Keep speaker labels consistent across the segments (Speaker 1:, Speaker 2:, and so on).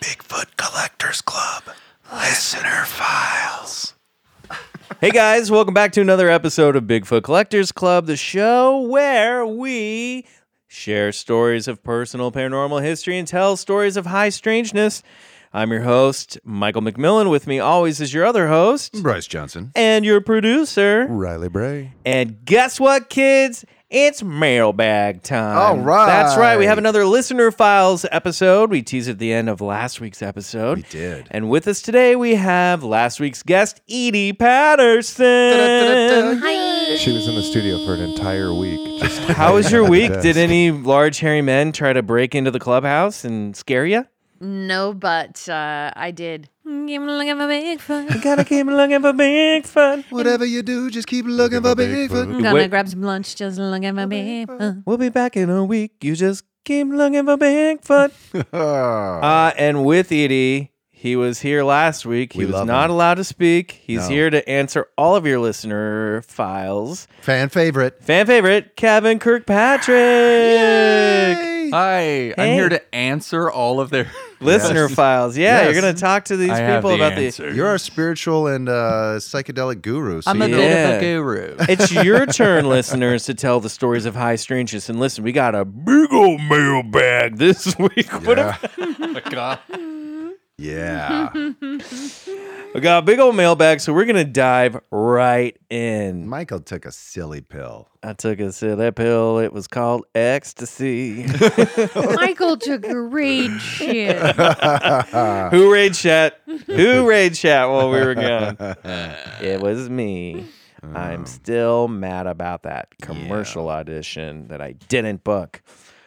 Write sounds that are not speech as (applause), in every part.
Speaker 1: Bigfoot Collectors Club. Listener files.
Speaker 2: Hey guys, welcome back to another episode of Bigfoot Collectors Club, the show where we share stories of personal paranormal history and tell stories of high strangeness. I'm your host, Michael McMillan. With me always is your other host
Speaker 1: Bryce Johnson.
Speaker 2: and your producer.
Speaker 3: Riley Bray.
Speaker 2: And guess what, kids? It's mailbag time.
Speaker 1: All right.
Speaker 2: That's right. We have another listener files episode. We teased at the end of last week's episode.
Speaker 1: We did.
Speaker 2: And with us today, we have last week's guest, Edie Patterson.
Speaker 3: She was in the studio for an entire week. Just
Speaker 2: How was your week? Did any large hairy men try to break into the clubhouse and scare you?
Speaker 4: No, but uh, I did. Give me a look at.
Speaker 2: Gotta keep looking for Bigfoot. (laughs)
Speaker 1: Whatever you do, just keep looking for Bigfoot.
Speaker 4: Gonna
Speaker 2: Wait.
Speaker 4: grab some lunch. Just look for my Bigfoot.
Speaker 2: We'll be back in a week. You just keep looking for Bigfoot. (laughs) Uh, and with Edie, he was here last week. He
Speaker 1: We
Speaker 2: was
Speaker 1: love
Speaker 2: not
Speaker 1: him.
Speaker 2: allowed to speak. He's
Speaker 1: No.
Speaker 2: here to answer all of your listener files.
Speaker 1: Fan favorite.
Speaker 2: Fan favorite, Kevin Kirkpatrick.
Speaker 5: Hi, I'm
Speaker 2: Hey.
Speaker 5: here to answer all of their (laughs)
Speaker 2: Listener files. Yeah,
Speaker 1: Yes.
Speaker 2: you're going to talk to these
Speaker 5: I have
Speaker 2: people
Speaker 5: the
Speaker 2: about
Speaker 5: answer.
Speaker 1: You're our spiritual and uh, psychedelic guru. So
Speaker 5: I'm a
Speaker 1: you-
Speaker 5: bit
Speaker 2: Yeah.
Speaker 5: a guru. (laughs)
Speaker 2: It's your turn, listeners, to tell the stories of high strangeness. And listen, we got a big old mailbag this (laughs) week. What
Speaker 1: yeah. Yeah. (laughs)
Speaker 2: We got a big old mailbag, so we're going to dive right in.
Speaker 1: Michael took a silly pill.
Speaker 2: I took a silly pill. It was called ecstasy. (laughs)
Speaker 4: Michael took a raid shit. (laughs)
Speaker 2: Who raid chat? Who raid chat while we were gone? It was me. I'm mm. still mad about that commercial audition that I didn't book.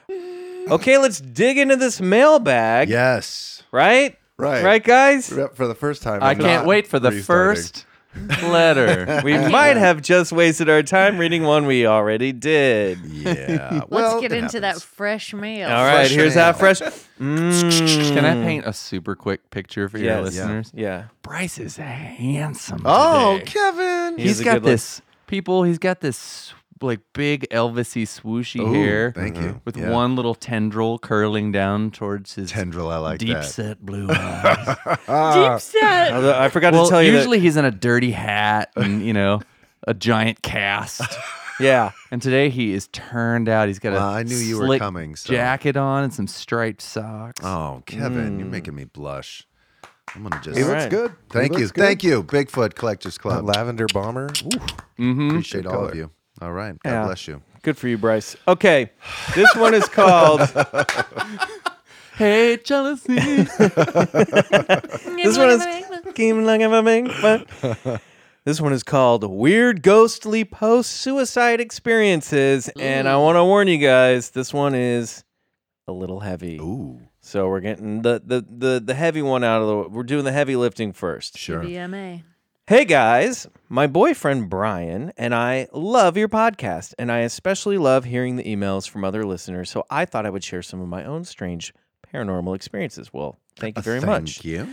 Speaker 2: Okay, let's dig into this mailbag.
Speaker 1: Yes.
Speaker 2: Right?
Speaker 3: Right.
Speaker 2: Right, guys?
Speaker 3: For the first time.
Speaker 5: I
Speaker 3: I'm
Speaker 5: can't
Speaker 3: not
Speaker 5: wait for the
Speaker 3: restarting.
Speaker 5: first (laughs) letter.
Speaker 2: We might have just wasted our time reading one we already did.
Speaker 1: Yeah. (laughs)
Speaker 4: Let's get
Speaker 1: it
Speaker 4: into that fresh mail.
Speaker 2: All right,
Speaker 1: Fresh
Speaker 2: here's
Speaker 1: mail.
Speaker 2: that fresh. Mm. (laughs)
Speaker 5: Can I paint a super quick picture for your
Speaker 2: Yes.
Speaker 5: listeners?
Speaker 2: Yeah.
Speaker 5: Bryce is handsome.
Speaker 1: Oh,
Speaker 5: today.
Speaker 1: Kevin.
Speaker 2: He's
Speaker 5: he's
Speaker 2: a
Speaker 5: got
Speaker 2: good look.
Speaker 5: this people. He's got this like big Elvisy swooshy
Speaker 1: Ooh,
Speaker 5: hair.
Speaker 1: Thank you.
Speaker 5: With
Speaker 1: Yeah.
Speaker 5: one little tendril curling down towards his
Speaker 1: tendril. I like
Speaker 5: deep
Speaker 1: that.
Speaker 5: set blue (laughs) eyes.
Speaker 4: Deep (laughs) set.
Speaker 2: I forgot
Speaker 5: well,
Speaker 2: to tell you
Speaker 5: usually he's in a dirty hat and you know (laughs) a giant cast.
Speaker 2: Yeah.
Speaker 5: And today he is turned out. He's got
Speaker 1: Well,
Speaker 5: a
Speaker 1: I knew you were coming, so-
Speaker 5: jacket on and some striped socks.
Speaker 1: Oh, Kevin,
Speaker 2: Mm.
Speaker 1: you're making me blush. I'm gonna just.
Speaker 3: He
Speaker 2: All
Speaker 3: looks
Speaker 2: right.
Speaker 3: good. He
Speaker 1: Thank you,
Speaker 3: good.
Speaker 1: thank you, Bigfoot Collectors
Speaker 3: That
Speaker 1: Club.
Speaker 3: lavender bomber.
Speaker 5: Mm-hmm.
Speaker 1: Appreciate
Speaker 3: Good
Speaker 1: all of you. All right, God
Speaker 2: Yeah.
Speaker 1: bless you.
Speaker 2: Good for you, Bryce. Okay. This one is called. (laughs)
Speaker 5: Hey, jealousy.
Speaker 2: This one is. Keep looking for This one is called Weird Ghostly Post Suicide Experiences. And I want to warn you guys, this one is a little heavy.
Speaker 1: Ooh,
Speaker 2: So we're getting the, the, the, the heavy one out of the We're doing the heavy lifting first.
Speaker 1: sure.
Speaker 4: BMA.
Speaker 2: Hey guys, my boyfriend Brian and I love your podcast, and I especially love hearing the emails from other listeners. So I thought I would share some of my own strange paranormal experiences. Well, thank you very
Speaker 1: Thank
Speaker 2: much.
Speaker 1: you.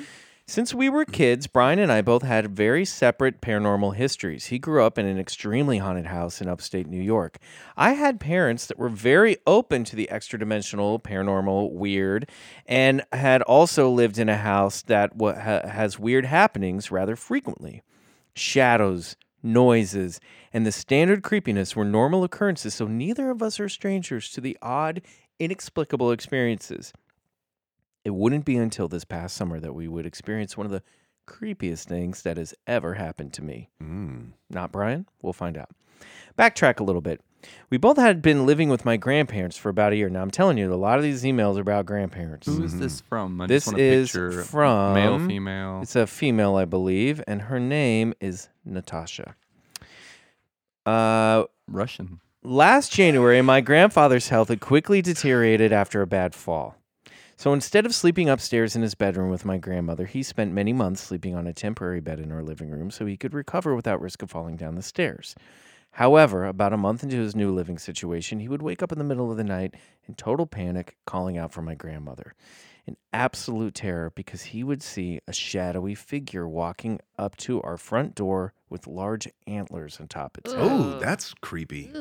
Speaker 2: Since we were kids, Brian and I both had very separate paranormal histories. He grew up in an extremely haunted house in upstate New York. I had parents that were very open to the extra dimensional, paranormal, weird, and had also lived in a house that wa- ha- has weird happenings rather frequently. Shadows, noises, and the standard creepiness were normal occurrences, so neither of us are strangers to the odd, inexplicable experiences. It wouldn't be until this past summer that we would experience one of the creepiest things that has ever happened to me.
Speaker 1: Mm.
Speaker 2: Not Brian? We'll find out. Backtrack a little bit. We both had been living with my grandparents for about a year. Now I'm telling you, a lot of these emails are about grandparents.
Speaker 6: Who is this from? I
Speaker 2: This
Speaker 6: just want to
Speaker 2: is
Speaker 6: picture
Speaker 2: from
Speaker 6: male, female.
Speaker 2: It's a female, I believe, and her name is Natasha. Uh,
Speaker 6: Russian.
Speaker 2: Last January, my grandfather's health had quickly deteriorated after a bad fall. So instead of sleeping upstairs in his bedroom with my grandmother, he spent many months sleeping on a temporary bed in our living room so he could recover without risk of falling down the stairs. However, about a month into his new living situation, he would wake up in the middle of the night in total panic, calling out for my grandmother. In absolute terror because he would see a shadowy figure walking up to our front door with large antlers atop its head.
Speaker 1: Oh, that's creepy.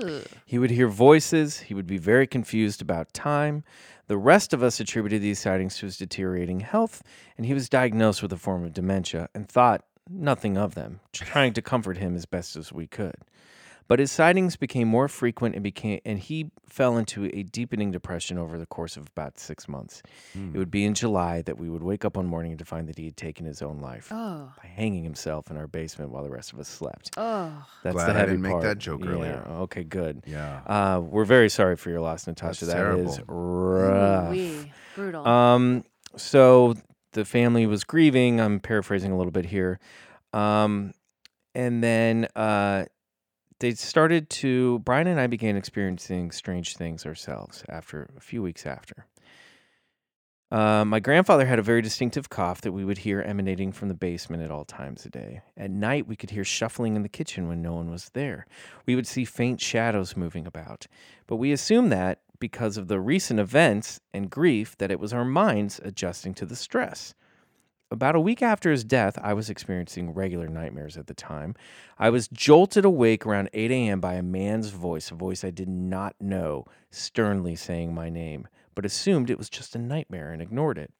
Speaker 2: He would hear voices. He would be very confused about time. The rest of us attributed these sightings to his deteriorating health, and he was diagnosed with a form of dementia and thought nothing of them, trying to comfort him as best as we could. But his sightings became more frequent and became and he fell into a deepening depression over the course of about six months. It would be in July that we would wake up one morning to find that he had taken his own life
Speaker 4: Oh.
Speaker 2: by hanging himself in our basement while the rest of us slept.
Speaker 4: Oh.
Speaker 2: That's
Speaker 1: Glad
Speaker 2: the
Speaker 1: I didn't make that joke
Speaker 2: Yeah,
Speaker 1: earlier.
Speaker 2: Okay, good.
Speaker 1: Yeah.
Speaker 2: Uh, we're very sorry for your loss, Natasha.
Speaker 1: That's
Speaker 2: That is
Speaker 1: terrible.
Speaker 2: rough.
Speaker 4: Wee. Brutal.
Speaker 2: Um, so the family was grieving. I'm paraphrasing a little bit here. Um, and then uh, they started to. Brian and I began experiencing strange things ourselves after a few weeks after. Uh, my grandfather had a very distinctive cough that we would hear emanating from the basement at all times a day. At night, we could hear shuffling in the kitchen when no one was there. We would see faint shadows moving about, but we assumed that because of the recent events and grief that it was our minds adjusting to the stress. About a week after his death, I was experiencing regular nightmares at the time. I was jolted awake around 8 a.m. by a man's voice, a voice I did not know, sternly saying my name, but assumed it was just a nightmare and ignored it.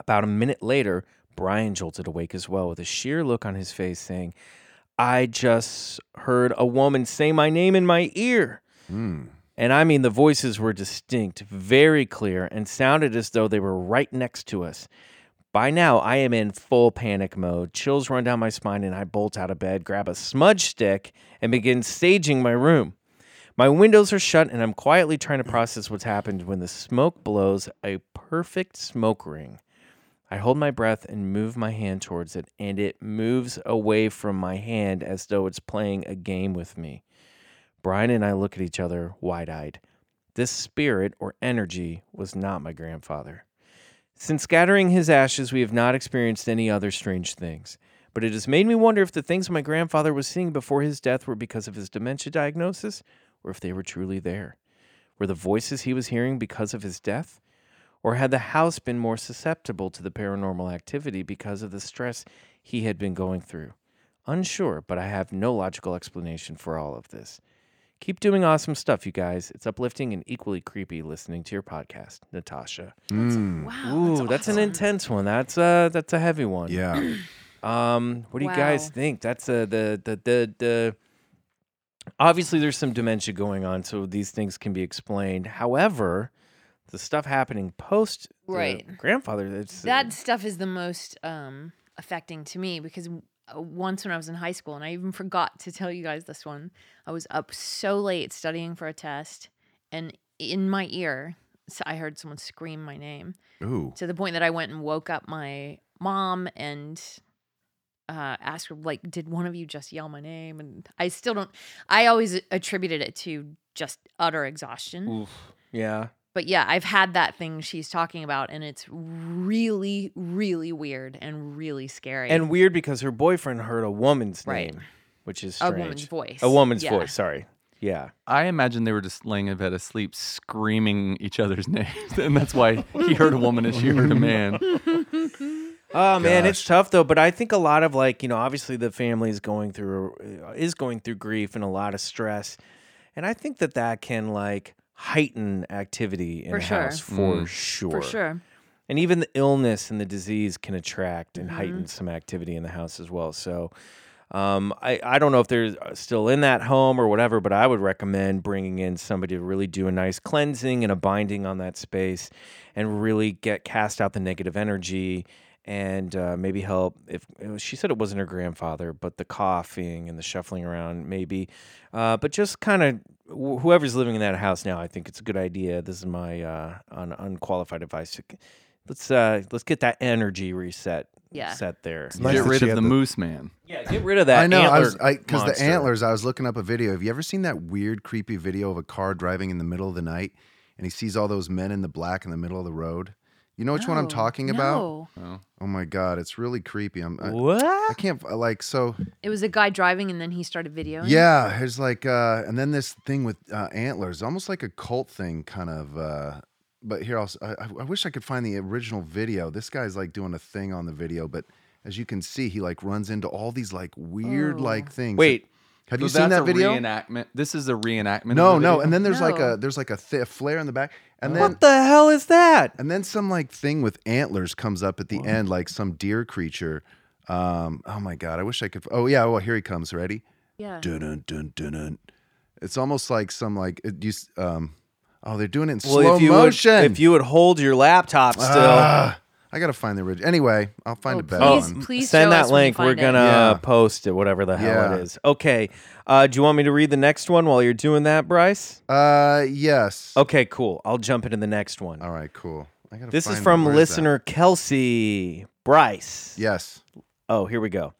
Speaker 2: About a minute later, Brian jolted awake as well with a sheer look on his face, saying, I just heard a woman say my name in my ear.
Speaker 1: Mm.
Speaker 2: And I mean, the voices were distinct, very clear, and sounded as though they were right next to us. By now, I am in full panic mode. Chills run down my spine, and I bolt out of bed, grab a smudge stick, and begin staging my room. My windows are shut, and I'm quietly trying to process what's happened when the smoke blows a perfect smoke ring. I hold my breath and move my hand towards it, and it moves away from my hand as though it's playing a game with me. Brian and I look at each other wide eyed. This spirit or energy was not my grandfather. Since scattering his ashes, we have not experienced any other strange things. But it has made me wonder if the things my grandfather was seeing before his death were because of his dementia diagnosis, or if they were truly there. Were the voices he was hearing because of his death? Or had the house been more susceptible to the paranormal activity because of the stress he had been going through? Unsure, but I have no logical explanation for all of this. Keep doing awesome stuff, you guys. It's uplifting and equally creepy listening to your podcast, Natasha.
Speaker 1: Mm.
Speaker 4: wow.
Speaker 2: Ooh,
Speaker 4: that's,
Speaker 2: that's, an intense one. That's uh that's a heavy one.
Speaker 1: Yeah. (clears throat)
Speaker 2: Um, what do you guys think? That's uh, the the the the. Obviously, there's some dementia going on, so these things can be explained. However, the stuff happening post
Speaker 4: Right.
Speaker 2: grandfather, it's
Speaker 4: That stuff is the most um, affecting to me because uh, once when I was in high school, and I even forgot to tell you guys this one, I was up so late studying for a test, and in my ear, I heard someone scream my name
Speaker 1: Ooh.
Speaker 4: to the point that I went and woke up my mom and uh, asked her, like, did one of you just yell my name? And I still don't, I always attributed it to just utter exhaustion.
Speaker 2: Oof. yeah.
Speaker 4: But yeah, I've had that thing she's talking about, and it's really, really weird and really scary.
Speaker 2: And weird because her boyfriend heard a woman's
Speaker 4: Right.
Speaker 2: name, which is strange.
Speaker 4: A woman's voice.
Speaker 2: A woman's
Speaker 4: Yeah.
Speaker 2: voice. Sorry. Yeah.
Speaker 6: I imagine they were just laying in bed asleep, screaming each other's (laughs) names, and that's why he heard a woman and she heard a man. (laughs) (laughs)
Speaker 2: Oh man, it's tough though. But I think a lot of like you know, obviously the family is going through uh, is going through grief and a lot of stress, and I think that that can like heighten activity in
Speaker 4: For
Speaker 2: a
Speaker 4: sure.
Speaker 2: house for
Speaker 6: Mm.
Speaker 2: sure.
Speaker 4: For sure.
Speaker 2: And even the illness and the disease can attract and
Speaker 4: Mhm.
Speaker 2: heighten some activity in the house as well. So. Um, I, I don't know if they're uh, still in that home or whatever, but I would recommend bringing in somebody to really do a nice cleansing and a binding on that space and really get cast out the negative energy and uh, maybe help if she said it wasn't her grandfather, but the coughing and the shuffling around, maybe. Uh, but just kind of wh- whoever's living in that house now, I think it's a good idea. This is my uh, un- unqualified advice. Let's uh, let's get that energy reset.
Speaker 4: Yeah.
Speaker 2: set there.
Speaker 3: nice
Speaker 6: Get
Speaker 3: that
Speaker 6: rid
Speaker 3: she
Speaker 6: of
Speaker 3: had
Speaker 6: the,
Speaker 3: the-
Speaker 6: moose man.
Speaker 2: Yeah, get rid of that. (laughs)
Speaker 1: I know. I
Speaker 2: antler
Speaker 1: was because the
Speaker 2: monster.
Speaker 1: antlers. I was looking up a video. Have you ever seen that weird, creepy video of a car driving in the middle of the night, and he sees all those men in the black in the middle of the road? You know which one I'm
Speaker 4: No,
Speaker 1: talking about?
Speaker 4: no.
Speaker 6: Oh.
Speaker 1: Oh my god, it's really creepy. I'm. I,
Speaker 2: What?
Speaker 1: I can't like so.
Speaker 4: It was a guy driving, and then he started videoing.
Speaker 1: Yeah, there's like, uh, and then this thing with uh, antlers, almost like a cult thing, kind of. Uh, but here, I'll, s- I, I- I wish I could find the original video. This guy's like doing a thing on the video, but as you can see, he like runs into all these like weird
Speaker 4: Oh.
Speaker 1: like things.
Speaker 2: Wait,
Speaker 1: have
Speaker 6: So
Speaker 1: you seen that video?
Speaker 6: Reenactment. This is a reenactment.
Speaker 1: No,
Speaker 6: the
Speaker 1: no, and then there's like a there's like a, th- flare in the back, and then
Speaker 2: what the hell is that?
Speaker 1: and then some like thing with antlers comes up at the end, like some deer creature. Um, oh my god, I wish I could. Oh yeah, well here he comes. Ready?
Speaker 4: Yeah.
Speaker 1: Dun dun dun dun. dun. It's almost like some like it used. Um, oh, they're doing it in
Speaker 2: Well,
Speaker 1: slow
Speaker 2: if you
Speaker 1: motion.
Speaker 2: would, if you would hold your laptop still,
Speaker 1: Ah, I gotta find the original. Anyway, I'll find
Speaker 4: Oh,
Speaker 1: a better
Speaker 2: oh,
Speaker 4: please,
Speaker 1: one.
Speaker 4: please
Speaker 2: send that
Speaker 4: us when you
Speaker 2: link. We're gonna
Speaker 1: Yeah.
Speaker 2: post it, whatever the hell
Speaker 1: Yeah.
Speaker 2: it is. Okay. Uh, do you want me to read the next one while you're doing that, Bryce?
Speaker 1: Uh, yes.
Speaker 2: Okay, cool. I'll jump into the next one.
Speaker 1: All right, cool. I gotta
Speaker 2: This is from
Speaker 1: where that?
Speaker 2: listener Kelsey Bryce.
Speaker 1: Yes.
Speaker 2: Oh, here we go.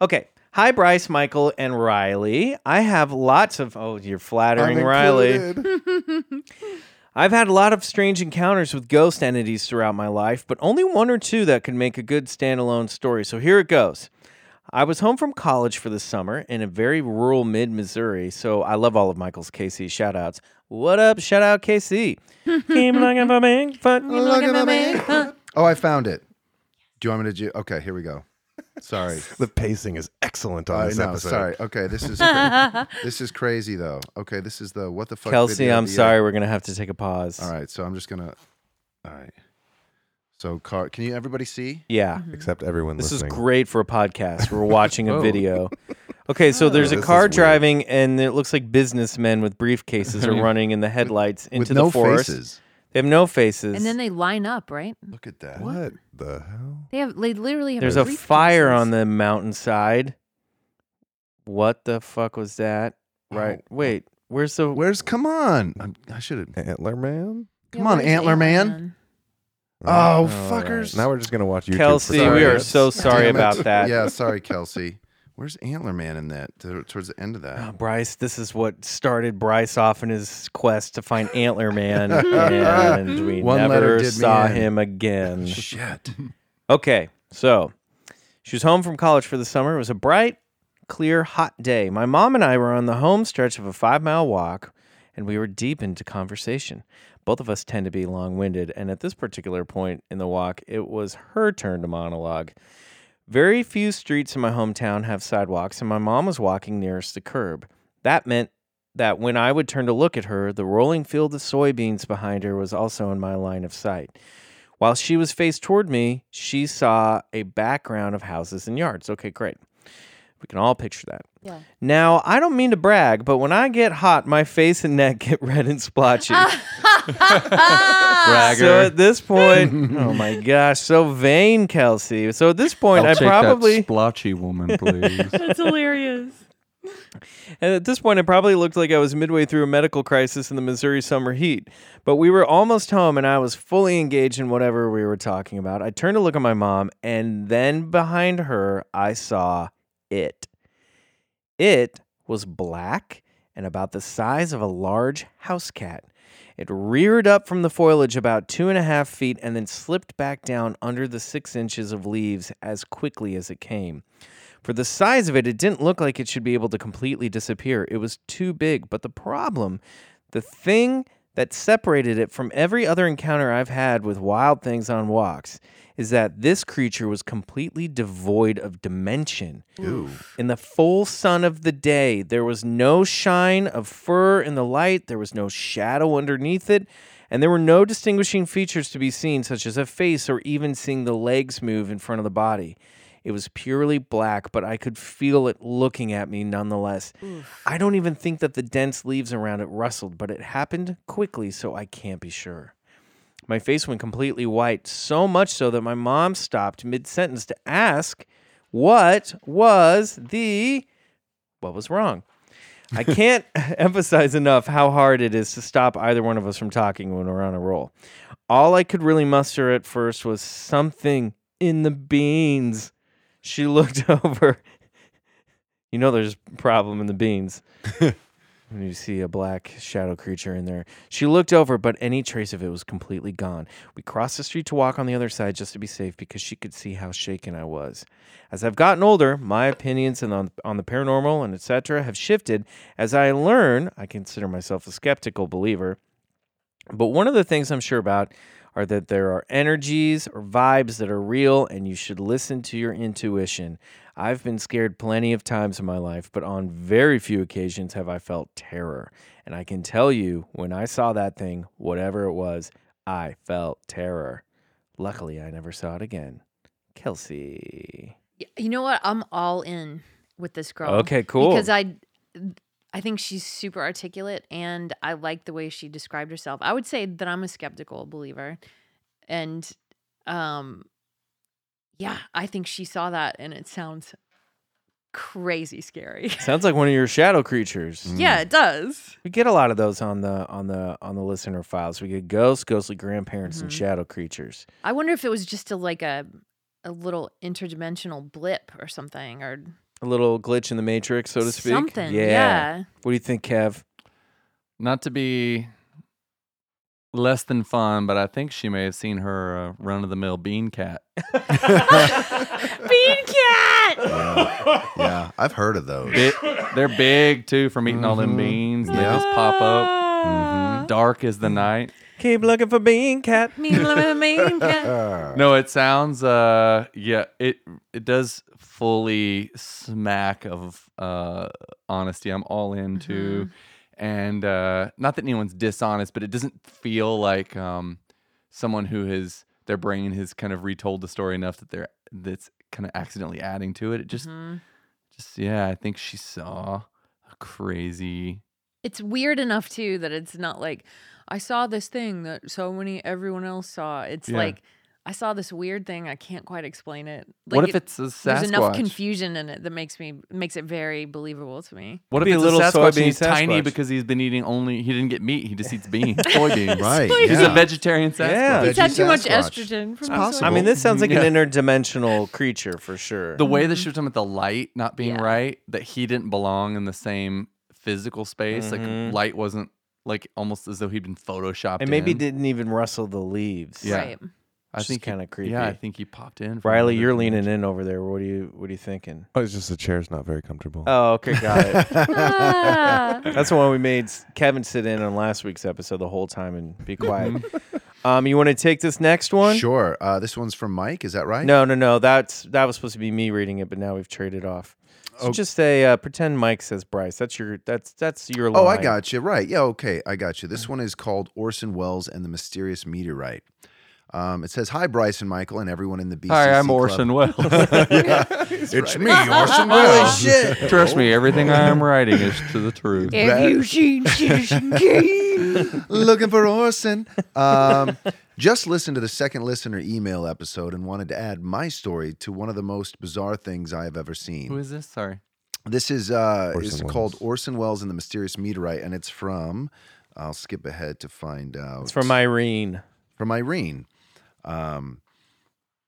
Speaker 2: Okay. Hi, Bryce, Michael, and Riley. I have lots of. Oh, you're flattering
Speaker 1: I'm
Speaker 2: Riley. (laughs)
Speaker 1: included.
Speaker 2: I've had a lot of strange encounters with ghost entities throughout my life, but only one or two that could make a good standalone story. So here it goes. I was home from college for the summer in a very rural mid Missouri, so I love all of Michael's KC shout outs. What up? Shout out KC. (laughs) Keep looking for me. Fuck.
Speaker 1: Look at me. Oh, I found it. Do you want me to do? Okay, here we go. Sorry. (laughs)
Speaker 3: The pacing is excellent on
Speaker 1: I
Speaker 3: this
Speaker 1: know.
Speaker 3: episode.
Speaker 1: Sorry. Okay, this is cra- (laughs) this is crazy though. Okay, this is the what the fuck.
Speaker 2: Kelsey,
Speaker 1: video
Speaker 2: I'm
Speaker 1: of the year.
Speaker 2: sorry. We're going to have to take a pause.
Speaker 1: All right, so I'm just gonna. All right. So, car, can you everybody see?
Speaker 2: Yeah. Mm-hmm.
Speaker 3: Except everyone
Speaker 2: This
Speaker 3: listening.
Speaker 2: is great for a podcast. We're (laughs) watching a video. Okay, so there's a
Speaker 3: This is
Speaker 2: car
Speaker 3: weird.
Speaker 2: driving, and it looks like businessmen with briefcases are running in the headlights into
Speaker 1: With
Speaker 2: the
Speaker 1: no
Speaker 2: forest.
Speaker 1: faces.
Speaker 2: They have no faces.
Speaker 4: And then they line up, right?
Speaker 1: Look at that.
Speaker 3: what the hell?
Speaker 4: They have. They literally have.
Speaker 2: there's a fire on the mountainside. What the fuck was that? Oh. Right.
Speaker 1: Oh.
Speaker 2: Wait. Where's the?
Speaker 1: Where's? Come on. I'm, I should have.
Speaker 3: Antler Man?
Speaker 4: Yeah,
Speaker 1: Come on,
Speaker 4: where's
Speaker 1: Antler Man. Oh,
Speaker 2: All
Speaker 1: fuckers.
Speaker 3: Now we're just gonna watch YouTube.
Speaker 2: Kelsey,
Speaker 3: for
Speaker 2: we are
Speaker 3: minutes.
Speaker 2: so sorry
Speaker 1: Damn it.
Speaker 2: about that.
Speaker 1: Yeah, sorry, Kelsey. Where's Antler Man in that? Towards the end of that.
Speaker 2: Oh, Bryce, this is what started Bryce off in his quest to find Antler Man, (laughs) and we
Speaker 1: One
Speaker 2: never saw him again.
Speaker 1: Shit.
Speaker 2: Okay, so she was home from college for the summer. It was a bright, clear, hot day. My mom and I were on the home stretch of a five mile walk, and we were deep into conversation. Both of us tend to be long winded, and at this particular point in the walk, it was her turn to monologue. Very few streets in my hometown have sidewalks, and my mom was walking nearest the curb. That meant that when I would turn to look at her, the rolling field of soybeans behind her was also in my line of sight. While she was faced toward me, she saw a background of houses and yards. Okay, great. We can all picture that.
Speaker 4: Yeah.
Speaker 2: Now, I don't mean to brag, but when I get hot, my face and neck (laughs) get red and (laughs) splotchy. (laughs) So at this point, oh my gosh, so vain, Kelsey. So at this point,
Speaker 6: I'll
Speaker 2: I
Speaker 6: take
Speaker 2: probably
Speaker 6: that splotchy woman, please. (laughs)
Speaker 4: That's hilarious.
Speaker 2: And at this point, it probably looked like I was midway through a medical crisis in the Missouri summer heat. But we were almost home, and I was fully engaged in whatever we were talking about. I turned to look at my mom, and then behind her, I saw it. It was black and about the size of a large house cat. It reared up from the foliage about two and a half feet and then slipped back down under the six inches of leaves as quickly as it came. For the size of it, it didn't look like it should be able to completely disappear. It was too big. But the problem, the thing that separated it from every other encounter I've had with wild things on walks, is that this creature was completely devoid of dimension. In the full sun of the day, there was no shine of fur in the light, there was no shadow underneath it, and there were no distinguishing features to be seen, such as a face or even seeing the legs move in front of the body. It was purely black, but I could feel it looking at me nonetheless. I don't even think that the dense leaves around it rustled, but it happened quickly, so I can't be sure. My face went completely white, so much so that my mom stopped mid sentence to ask what was the what was wrong. I (laughs) can't (laughs) emphasize enough how hard it is to stop either one of us from talking when we're on a roll. All I could really muster at first was something in the beans. She looked (laughs) over. You know there's a problem in the beans. You see a black shadow creature in there. She looked over, but any trace of it was completely gone. We crossed the street to walk on the other side just to be safe because she could see how shaken I was. As I've gotten older, my opinions on, on the paranormal and etc. have shifted. As I learn, I consider myself a skeptical believer. But one of the things I'm sure about are that there are energies or vibes that are real and you should listen to your intuition. I've been scared plenty of times in my life, but on very few occasions have I felt terror. And I can tell you, when I saw that thing, whatever it was, I felt terror. Luckily, I never saw it again. Kelsey.
Speaker 4: You know what? I'm all in with this girl.
Speaker 2: Okay, cool.
Speaker 4: Because I I think she's super articulate and I like the way she described herself. I would say that I'm a skeptical believer. And um yeah, I think she saw that and it sounds crazy scary.
Speaker 2: Sounds like one of your shadow creatures.
Speaker 4: yeah, it does.
Speaker 2: We get a lot of those on the on the on the listener files. We get ghosts, ghostly grandparents, and
Speaker 4: Mhm.
Speaker 2: shadow creatures.
Speaker 4: I wonder if it was just a like a a little interdimensional blip or something or
Speaker 2: A little glitch in the matrix, so to speak.
Speaker 4: something. Yeah.
Speaker 2: What do you think, Kev?
Speaker 6: Not to be less than fun, but I think she may have seen her uh, run of the mill bean cat. (laughs) (laughs)
Speaker 4: Bean cat.
Speaker 1: Yeah, yeah, I've heard of those.
Speaker 6: Bi- they're big too from eating all them
Speaker 1: Mhm.
Speaker 6: beans. and They just pop up.
Speaker 1: Mhm.
Speaker 6: Dark as the night.
Speaker 2: Keep looking for bean cat.
Speaker 4: Me love a bean cat. (laughs)
Speaker 6: No, it sounds uh yeah, it it does fully smack of uh honesty. I'm all into and uh not that anyone's dishonest, but it doesn't feel like um someone who has their brain has kind of retold the story enough that they're that's kind of accidentally adding to it. It just
Speaker 4: Mhm.
Speaker 6: just yeah, I think she saw a crazy
Speaker 4: It's weird enough too that it's not like I saw this thing that so many everyone else saw. It's
Speaker 6: Yeah.
Speaker 4: like I saw this weird thing. I can't quite explain it. Like
Speaker 6: what if
Speaker 4: it-
Speaker 6: it's a Sasquatch?
Speaker 4: there's enough confusion in it that makes me makes it very believable to me.
Speaker 6: What if
Speaker 2: be a little
Speaker 6: a Sasquatch and
Speaker 2: soybean
Speaker 6: he's tiny
Speaker 2: Sasquatch.
Speaker 6: because he's been eating only he didn't get meat, he just eats beans, (laughs) soybeans. (laughs)
Speaker 1: Right,
Speaker 4: He's
Speaker 6: He's
Speaker 1: yeah.
Speaker 6: a vegetarian Sasquatch.
Speaker 2: Yeah.
Speaker 4: He's
Speaker 1: Veggie
Speaker 4: had too much
Speaker 1: Sasquatch.
Speaker 4: estrogen from
Speaker 1: possible.
Speaker 2: I mean, this sounds like
Speaker 6: Yeah.
Speaker 2: an interdimensional creature for sure.
Speaker 6: The way that she was talking about the light not being
Speaker 4: Yeah.
Speaker 6: right, that he didn't belong in the same physical space.
Speaker 2: Mhm.
Speaker 6: Like light wasn't like almost as though he'd been photoshopped.
Speaker 2: and maybe
Speaker 6: in.
Speaker 2: didn't even rustle the leaves.
Speaker 6: Yeah.
Speaker 4: Right.
Speaker 6: I
Speaker 2: Which
Speaker 6: think he-
Speaker 2: kinda creepy.
Speaker 6: Yeah, I think he popped in. from
Speaker 2: Riley,
Speaker 6: another
Speaker 2: you're leaning
Speaker 6: dimension.
Speaker 2: in over there. What are you What are you thinking?
Speaker 3: Oh, it's just the chair's not very comfortable.
Speaker 2: Oh, okay, got it. (laughs)
Speaker 4: Ah.
Speaker 2: That's the one we made S- Kevin sit in on last week's episode the whole time and be quiet. (laughs) um, you want to take this next one?
Speaker 1: Sure. Uh, this one's from Mike. Is that right?
Speaker 2: No, no, no. That's that was supposed to be me reading it, but now we've traded off. So
Speaker 1: Oh.
Speaker 2: just say uh, pretend Mike says Bryce. That's your that's that's your line.
Speaker 1: Oh, I got you. Right. Yeah. Okay. I got you. This one is called Orson Welles and the Mysterious Meteorite. Um, it says, "Hi, Bryce and Michael, and everyone in the BCC
Speaker 6: Hi, I'm
Speaker 1: club."
Speaker 6: Orson (laughs) Welles. (laughs)
Speaker 1: It's me, Orson Welles.
Speaker 2: shit! (laughs)
Speaker 6: Trust me, everything I am writing is to the truth.
Speaker 4: Have you seen Citizen Kane?
Speaker 1: Looking for Orson. Um, just listened to the second listener email episode and wanted to add my story to one of the most bizarre things I have ever seen.
Speaker 6: Who is this? Sorry.
Speaker 1: This is uh is
Speaker 3: Orson
Speaker 1: called Orson Welles and the Mysterious Meteorite, and it's from. I'll skip ahead to find out.
Speaker 2: It's from Irene.
Speaker 1: from Irene. Um,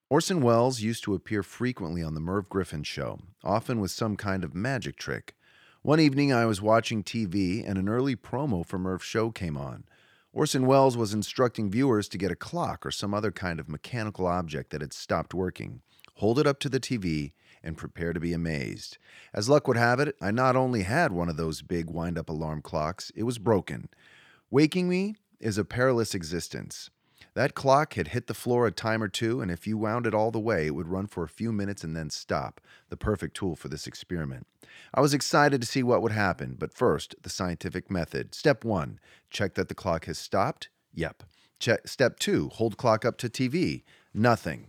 Speaker 1: Orson Welles used to appear frequently on the Merv Griffin show, often with some kind of magic trick. One evening, I was watching TV and an early promo for Merv's show came on. Orson Welles was instructing viewers to get a clock or some other kind of mechanical object that had stopped working, hold it up to the TV, and prepare to be amazed. As luck would have it, I not only had one of those big wind up alarm clocks, it was broken. Waking me is a perilous existence. That clock had hit the floor a time or two, and if you wound it all the way, it would run for a few minutes and then stop. The perfect tool for this experiment. I was excited to see what would happen, but first, the scientific method. Step one check that the clock has stopped. Yep. Check, step two hold clock up to TV. Nothing.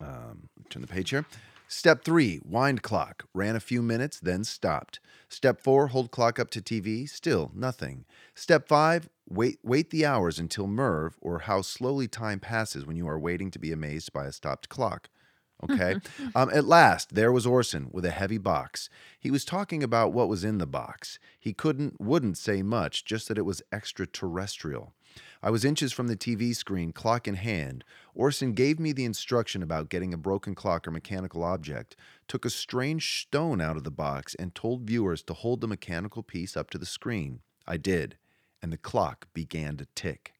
Speaker 1: Um, turn the page here. Step three, wind clock. Ran a few minutes, then stopped. Step four, hold clock up to TV. Still nothing. Step five, wait wait the hours until Merv, or how slowly time passes when you are waiting to be amazed by a stopped clock. Okay. (laughs) um, at last, there was Orson with a heavy box. He was talking about what was in the box. He couldn't, wouldn't say much, just that it was extraterrestrial. I was inches from the TV screen, clock in hand. Orson gave me the instruction about getting a broken clock or mechanical object, took a strange stone out of the box, and told viewers to hold the mechanical piece up to the screen. I did, and the clock began to tick.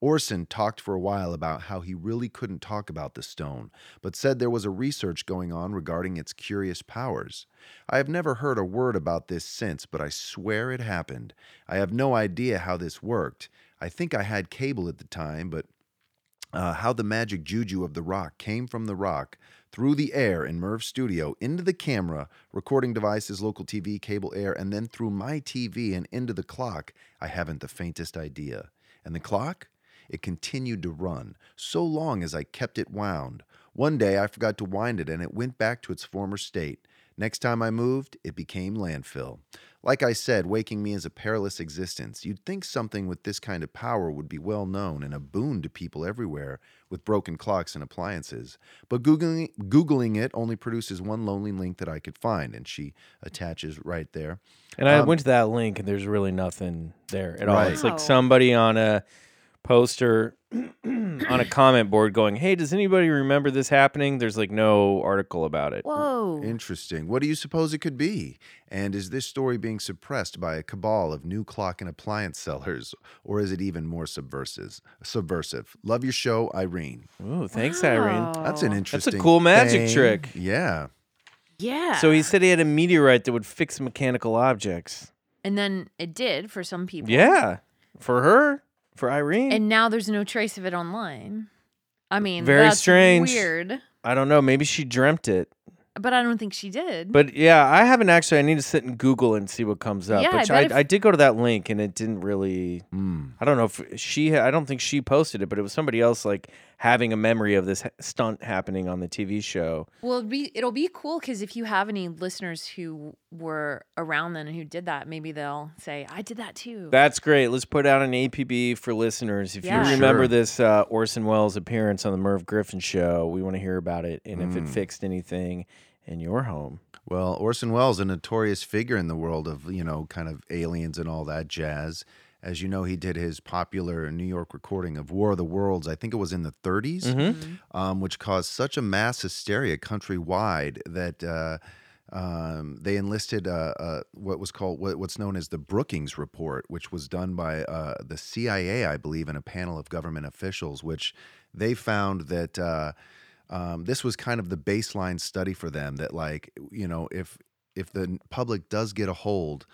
Speaker 1: Orson talked for a while about how he really couldn't talk about the stone, but said there was a research going on regarding its curious powers. I have never heard a word about this since, but I swear it happened. I have no idea how this worked. I think I had cable at the time, but uh, how the magic juju of the rock came from the rock through the air in Merv's studio into the camera, recording devices, local TV, cable air, and then through my TV and into the clock, I haven't the faintest idea. And the clock? It continued to run, so long as I kept it wound. One day I forgot to wind it and it went back to its former state. Next time I moved, it became landfill. Like I said, waking me is a perilous existence. You'd think something with this kind of power would be well known and a boon to people everywhere with broken clocks and appliances. But Googling, Googling it only produces one lonely link that I could find, and she attaches right there.
Speaker 2: And I
Speaker 1: Um,
Speaker 2: went to that link, and there's really nothing there at all. It's like somebody on a poster (clears throat) on a comment board going, "Hey, does anybody remember this happening?" There's like no article about it.
Speaker 4: Whoa.
Speaker 1: Interesting. What do you suppose it could be? And is this story being suppressed by a cabal of new clock and appliance sellers, or is it even more subversive? Subversive. Love your show, Irene.
Speaker 2: Ooh, thanks, Irene.
Speaker 1: That's an
Speaker 4: Wow.
Speaker 1: interesting.
Speaker 2: cool magic
Speaker 1: thing.
Speaker 2: trick.
Speaker 1: Yeah.
Speaker 4: Yeah.
Speaker 2: So he said he had a meteorite that would fix mechanical objects.
Speaker 4: and then it did for some people.
Speaker 2: Yeah, for her, for Irene.
Speaker 4: And now there's no trace of it online. I mean,
Speaker 2: Very
Speaker 4: that's
Speaker 2: strange.
Speaker 4: Weird.
Speaker 2: I don't know. Maybe she dreamt it.
Speaker 4: But I don't think she did.
Speaker 2: But yeah, I haven't actually. I need to sit and Google and see what comes up.
Speaker 4: Yeah, I
Speaker 2: Which
Speaker 4: bet
Speaker 2: I,
Speaker 4: if-
Speaker 2: I did go to that link and it didn't really.
Speaker 1: Mm.
Speaker 2: I don't know if she. I don't think she posted it, but it was somebody else like having a memory of this stunt happening on the TV show.
Speaker 4: Well, it'll be, it'll be cool because if you have any listeners who were around then and who did that, maybe they'll say, I did that too.
Speaker 2: That's great. Let's put out an APB for listeners. If
Speaker 4: Yeah.
Speaker 2: you remember
Speaker 1: Sure.
Speaker 2: this uh, Orson Welles appearance on the Merv Griffin show, we want to hear about it and if
Speaker 1: Mm.
Speaker 2: it fixed anything in your home.
Speaker 1: Well, Orson Welles, a notorious figure in the world of, you know, kind of aliens and all that jazz. As you know, he did his popular New York recording of War of the Worlds. I think it was in the 30s,
Speaker 2: Mm-hmm.
Speaker 1: um, which caused such a mass hysteria countrywide that uh, um, they enlisted uh, uh, what was called what, what's known as the Brookings Report, which was done by uh, the CIA, I believe, and a panel of government officials, which they found that. Uh, um, this was kind of the baseline study for them that like you know if if the public does get a hold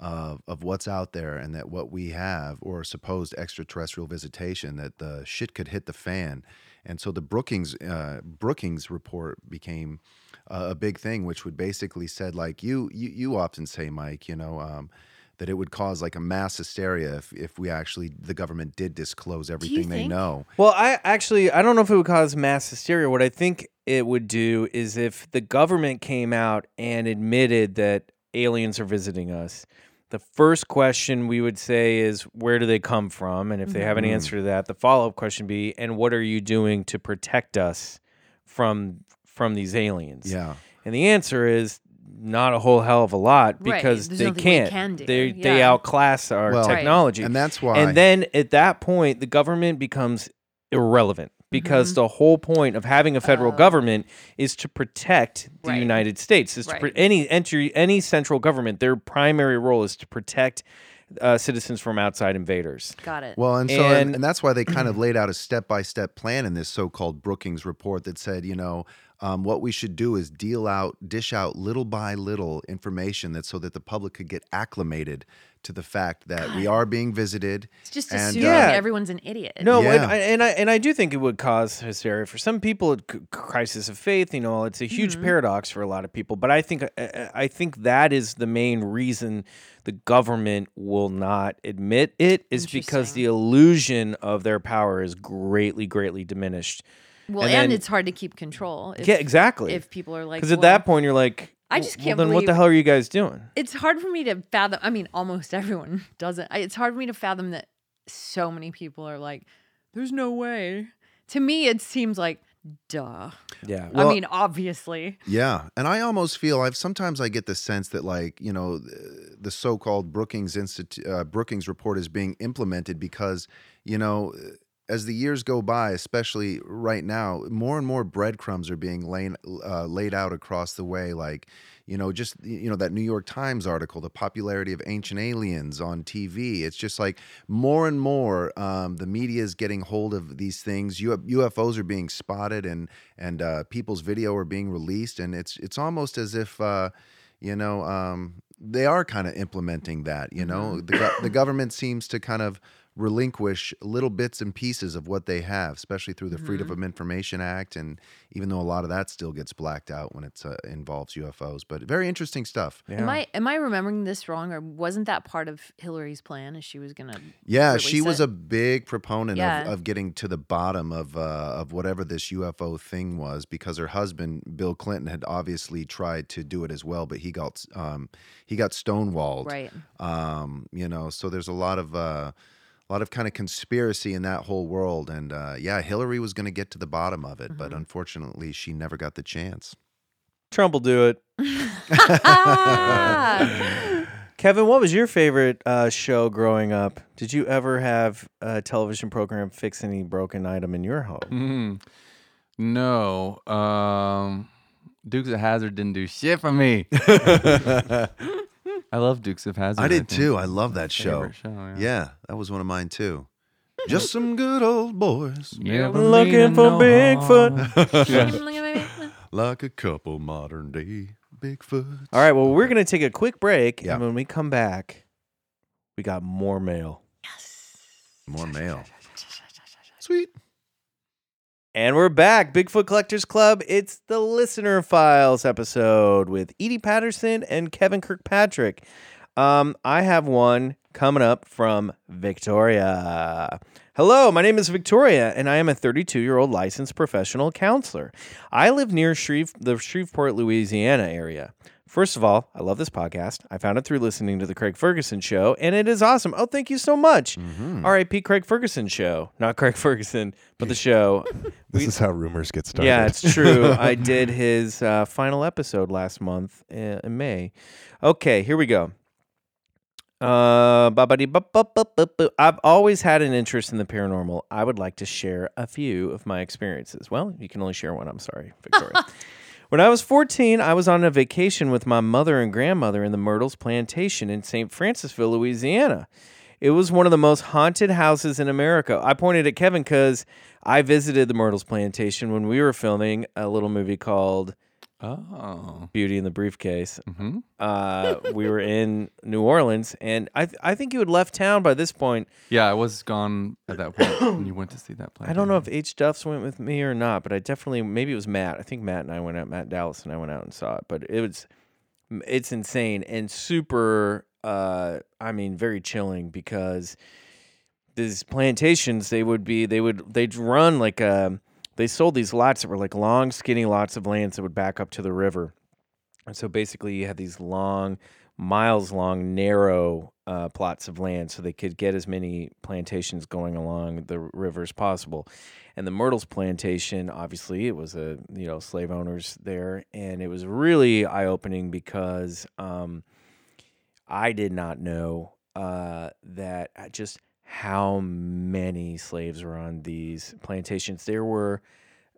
Speaker 1: of, of what's out there and that what we have or supposed extraterrestrial visitation that the shit could hit the fan and so the brookings uh, brookings report became a, a big thing which would basically said like you you, you often say mike you know um, that it would cause like a mass hysteria if, if we actually the government did disclose everything they know
Speaker 2: Well, I actually I don't know if it would cause mass hysteria. What I think it would do is if the government came out and admitted that aliens are visiting us. The first question we would say is where do they come from? And if they have an mm-hmm. answer to that, the follow-up question be and what are you doing to protect us from from these aliens?
Speaker 1: yeah
Speaker 2: And the answer is not a whole hell of a lot
Speaker 4: Right,
Speaker 2: because
Speaker 4: there's
Speaker 2: they
Speaker 4: nothing we
Speaker 2: can't.
Speaker 4: can do,
Speaker 2: They they
Speaker 4: yeah.
Speaker 2: outclass our
Speaker 1: Well, Right.
Speaker 2: technology.
Speaker 1: and that's why
Speaker 2: And then at that point, the government becomes irrelevant because mm-hmm. the whole point of having a federal
Speaker 4: Oh.
Speaker 2: government is to protect the
Speaker 4: Right.
Speaker 2: United States. Is to
Speaker 4: Right.
Speaker 2: any entry any central government, their primary role is to protect uh, citizens from outside invaders.
Speaker 4: Got it.
Speaker 1: Well, and so and,
Speaker 2: And-
Speaker 1: and that's why they kind of laid out a step by step plan in this so called Brookings report that said, you know, um, what we should do is deal out, dish out little by little information that so that the public could get acclimated to the fact that we are being visited.
Speaker 4: it's just
Speaker 1: and,
Speaker 4: assuming
Speaker 2: uh,
Speaker 4: everyone's an idiot.
Speaker 2: No,
Speaker 1: Yeah.
Speaker 2: and, I, and I and I do think it would cause hysteria for some people. It, c- crisis of faith, you know, it's a huge
Speaker 4: Mm-hmm.
Speaker 2: paradox for a lot of people. But I think I, I think that is the main reason the government will not admit it is because the illusion of their power is greatly, greatly diminished.
Speaker 4: Well,
Speaker 2: And
Speaker 4: and,
Speaker 2: then-
Speaker 4: it's hard to keep control. If,
Speaker 2: yeah, exactly.
Speaker 4: If people are like,
Speaker 2: Because at that point, you're like,
Speaker 4: I just can't
Speaker 2: then what the hell are you guys doing?
Speaker 4: it's hard for me to fathom. I mean, almost (laughs) everyone doesn't. I- It's hard for me to fathom that so many people are like, "There's no way." To me, it seems like, duh.
Speaker 2: Yeah.
Speaker 1: Well-
Speaker 4: I mean, obviously.
Speaker 1: Yeah, and I almost feel I've sometimes I get the sense that like you know the, the so-called Brookings Institute uh, Brookings report is being implemented because you know as the years go by, especially right now, more and more breadcrumbs are being laid uh, laid out across the way. Like you know, just you know that New York Times article, the popularity of Ancient Aliens on TV. It's just like more and more um, the media is getting hold of these things. UFOs are being spotted, and and uh, people's video are being released, and it's it's almost as if. Uh, you know, um, they are kind of implementing that. You know, the, the government seems to kind of relinquish little bits and pieces of what they have, especially through the Freedom of Information Act, and even though a lot of that still gets blacked out when it uh, involves UFOs. But very interesting stuff.
Speaker 2: Yeah.
Speaker 4: Am I am I remembering this wrong, or wasn't that part of Hillary's plan? As she was gonna?
Speaker 1: Yeah, she was
Speaker 4: it?
Speaker 1: a big proponent
Speaker 4: Yeah.
Speaker 1: of, of getting to the bottom of uh, of whatever this UFO thing was because her husband Bill Clinton had obviously tried to do it as well, but he got um, he got stonewalled.
Speaker 4: right.
Speaker 1: Um, you know, so there's a lot of uh, a lot of kind of conspiracy in that whole world, and uh, yeah, Hillary was going to get to the bottom of it,
Speaker 4: Mm-hmm.
Speaker 1: but unfortunately, she never got the chance.
Speaker 2: Trump will do it. (laughs) Kevin, what was your favorite uh, show growing up? Did you ever have a television program fix any broken item in your home?
Speaker 6: Mhm. No. Um, Dukes of Hazzard didn't do shit for me. (laughs) I love Dukes of Hazzard.
Speaker 1: I did
Speaker 6: think
Speaker 1: too. I love that show.
Speaker 6: show, yeah.
Speaker 1: Yeah, that was one of mine too. Just some good old boys,
Speaker 6: Never
Speaker 2: Looking for
Speaker 6: no
Speaker 2: Bigfoot. (laughs) (laughs)
Speaker 1: like a couple modern day Bigfoot.
Speaker 2: All right, well, we're going to take a quick break.
Speaker 1: Yeah.
Speaker 2: And when we come back, we got more mail. Yes.
Speaker 1: More mail. Sweet.
Speaker 2: And we're back. Bigfoot Collectors Club. It's the Listener Files episode with Edie Patterson and Kevin Kirkpatrick. Um, I have one coming up from Victoria. Hello, my name is Victoria, and I am a 32 year old licensed professional counselor. I live near Shreve- the Shreveport, Louisiana area. First of all, I love this podcast. I found it through listening to the Craig Ferguson show, and it is awesome. Oh, thank you so much. R.I.P. Craig Ferguson show. Not Craig Ferguson, but the show. (laughs)
Speaker 3: This
Speaker 2: We-
Speaker 3: is how rumors get started.
Speaker 2: Yeah, it's true. (laughs) I did his uh, final episode last month uh, in May. Okay, here we go. Uh. I've always had an interest in the paranormal. I would like to share a few of my experiences. Well, you can only share one. I'm sorry, Victoria. (laughs) when I was 14, I was on a vacation with my mother and grandmother in the Myrtles Plantation in St. Francisville, Louisiana. It was one of the most haunted houses in America. I pointed at Kevin because I visited the Myrtles Plantation when we were filming a little movie called
Speaker 6: Oh.
Speaker 2: Beauty in the Briefcase.
Speaker 6: hmm
Speaker 2: Uh, we were in New Orleans, and I th- I think you had left town by this point.
Speaker 6: Yeah, I was gone at that point when you went to see that play. (coughs)
Speaker 2: I don't know if H Duffs went with me or not, but I definitely maybe it was Matt. I think Matt and I went out. Matt Dallas and I went out and saw it, but it was it's insane and super. Uh, I mean, very chilling because these plantations they would be they would they'd run like um they sold these lots that were like long skinny lots of lands that would back up to the river. And so basically you had these long miles long narrow uh, plots of land so they could get as many plantations going along the river as possible. And the myrtles plantation obviously it was a you know slave owners there and it was really eye-opening because um, i did not know uh, that uh, just how many slaves were on these plantations. There were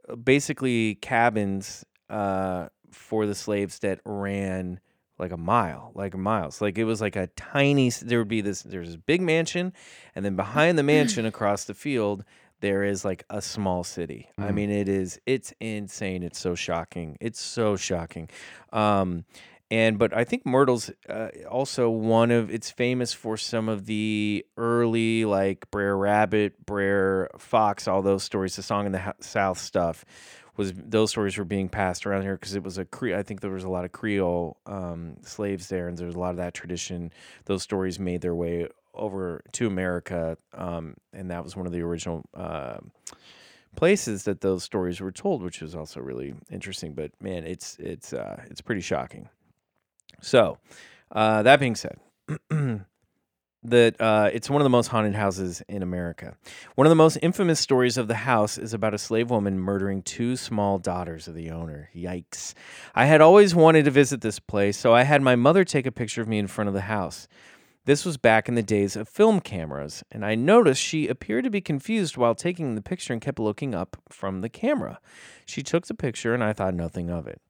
Speaker 2: uh, basically cabins uh, for the slaves that ran like a mile, like miles. Like it was like a tiny. There would be this. There's this big mansion, and then behind the mansion, (clears throat) across the field, there is like a small city. I
Speaker 1: Mm.
Speaker 2: mean, it is. It's insane. It's so shocking. It's so shocking. Um, and but I think Myrtle's uh, also one of it's famous for some of the early like Brer Rabbit, Brer Fox, all those stories. The song in the South stuff was those stories were being passed around here because it was a Cre- I think there was a lot of Creole um, slaves there, and there was a lot of that tradition. Those stories made their way over to America, um, and that was one of the original. Uh, places that those stories were told, which was also really interesting. But man, it's it's uh, it's pretty shocking. So, uh, that being said, (clears throat) that uh, it's one of the most haunted houses in America. One of the most infamous stories of the house is about a slave woman murdering two small daughters of the owner. Yikes. I had always wanted to visit this place, so I had my mother take a picture of me in front of the house. This was back in the days of film cameras, and I noticed she appeared to be confused while taking the picture and kept looking up from the camera. She took the picture, and I thought nothing of it.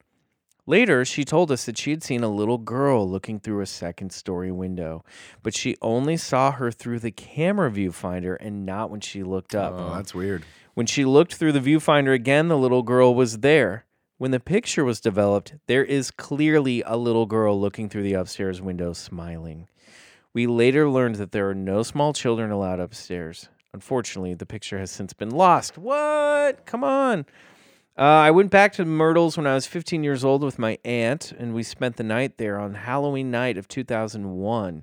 Speaker 2: Later, she told us that she had seen a little girl looking through a second story window, but she only saw her through the camera viewfinder and not when she looked up.
Speaker 1: Oh, that's weird.
Speaker 2: When she looked through the viewfinder again, the little girl was there. When the picture was developed, there is clearly a little girl looking through the upstairs window smiling. We later learned that there are no small children allowed upstairs. Unfortunately, the picture has since been lost. What? Come on. Uh, I went back to Myrtles when I was 15 years old with my aunt, and we spent the night there on Halloween night of 2001.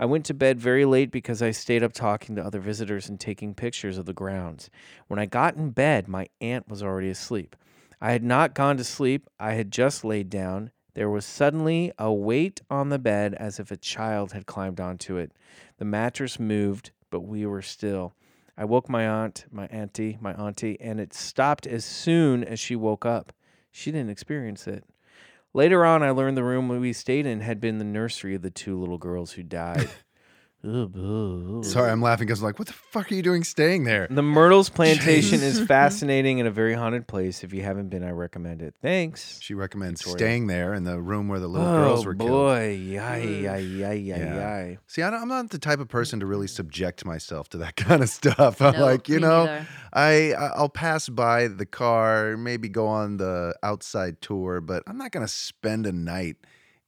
Speaker 2: I went to bed very late because I stayed up talking to other visitors and taking pictures of the grounds. When I got in bed, my aunt was already asleep. I had not gone to sleep, I had just laid down. There was suddenly a weight on the bed as if a child had climbed onto it. The mattress moved, but we were still. I woke my aunt, my auntie, my auntie, and it stopped as soon as she woke up. She didn't experience it. Later on, I learned the room we stayed in had been the nursery of the two little girls who died. (laughs)
Speaker 1: Sorry, I'm laughing because I'm like, what the fuck are you doing staying there?
Speaker 2: The Myrtles Plantation is fascinating and a very haunted place. If you haven't been, I recommend it. Thanks.
Speaker 1: She recommends
Speaker 2: Victoria.
Speaker 1: staying there in the room where the little girls were
Speaker 2: oh
Speaker 1: killed.
Speaker 2: boy, yay, yay, yay, yay,
Speaker 1: Yeah. See, I don't, I'm not the type of person to really subject myself to that (laughs) kind of stuff. I'm
Speaker 4: No,
Speaker 1: like, you know,
Speaker 4: neither.
Speaker 1: I I- I'll pass by the car, maybe go on the outside tour, but I'm not gonna spend a night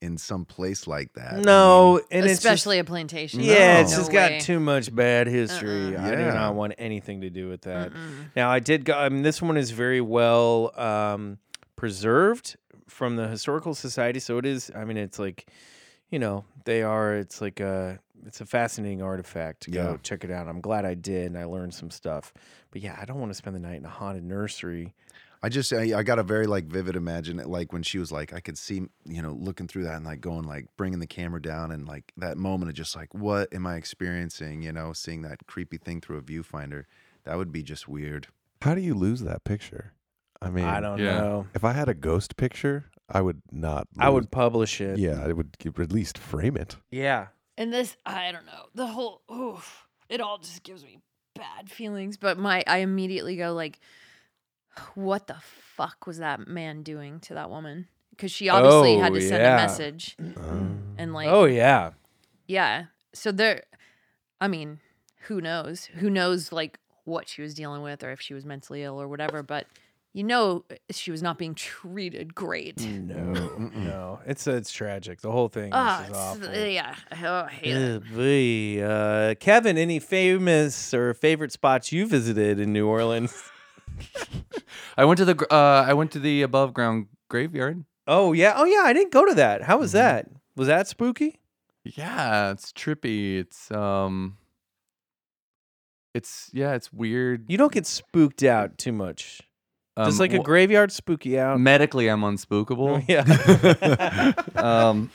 Speaker 1: in some place like that. I
Speaker 2: No,
Speaker 1: mean,
Speaker 2: and it's just-
Speaker 4: Especially a plantation.
Speaker 2: Yeah, it's
Speaker 1: No.
Speaker 2: just
Speaker 4: No
Speaker 2: got too much bad history.
Speaker 4: Uh-uh.
Speaker 2: I do
Speaker 1: Yeah.
Speaker 2: not want anything to do with that. Now, I did go. I mean, this one is very well um, preserved from the historical society, so it is. I mean, it's like, you know, they are. It's like a. It's a fascinating artifact to go
Speaker 1: Yeah.
Speaker 2: check it out. I'm glad I did, and I learned some stuff. But yeah, I don't want to spend the night in a haunted nursery.
Speaker 1: I just I, I got a very like vivid imagine it like when she was like I could see you know looking through that and like going like bringing the camera down and like that moment of just like what am I experiencing you know seeing that creepy thing through a viewfinder that would be just weird.
Speaker 3: How do you lose that picture? I mean,
Speaker 2: I don't
Speaker 6: yeah.
Speaker 2: know.
Speaker 3: If I had a ghost picture, I would not.
Speaker 2: I would publish it.
Speaker 3: Yeah, I would at least frame it.
Speaker 2: Yeah.
Speaker 4: And this, I don't know, the whole, oof, it all just gives me bad feelings. But my, I immediately go like, what the fuck was that man doing to that woman? Because she obviously had
Speaker 2: Oh,
Speaker 4: to send
Speaker 2: yeah.
Speaker 4: a message,
Speaker 3: Um,
Speaker 4: and like,
Speaker 2: oh yeah.
Speaker 4: yeah. So there, I mean, who knows? Who knows like what she was dealing with, or if she was mentally ill or whatever. But you know, she was not being treated great.
Speaker 2: No, (laughs) no. It's it's tragic. The whole thing
Speaker 4: Ah,
Speaker 2: is awful.
Speaker 4: uh, yeah. Oh, I hate it.
Speaker 2: Uh, boy. Uh, Kevin, any famous or favorite spots you visited in New Orleans? (laughs) (laughs)
Speaker 6: I went to the gr- uh, I went to the above ground graveyard.
Speaker 2: Oh yeah, oh yeah. I didn't go to that. How was that? Was that spooky?
Speaker 6: Yeah, it's trippy. It's um, it's yeah, it's weird.
Speaker 2: You don't get spooked out too much. Does
Speaker 6: Um,
Speaker 2: like a graveyard spook you out?
Speaker 6: medically, I'm unspookable.
Speaker 2: yeah. (laughs)
Speaker 6: um,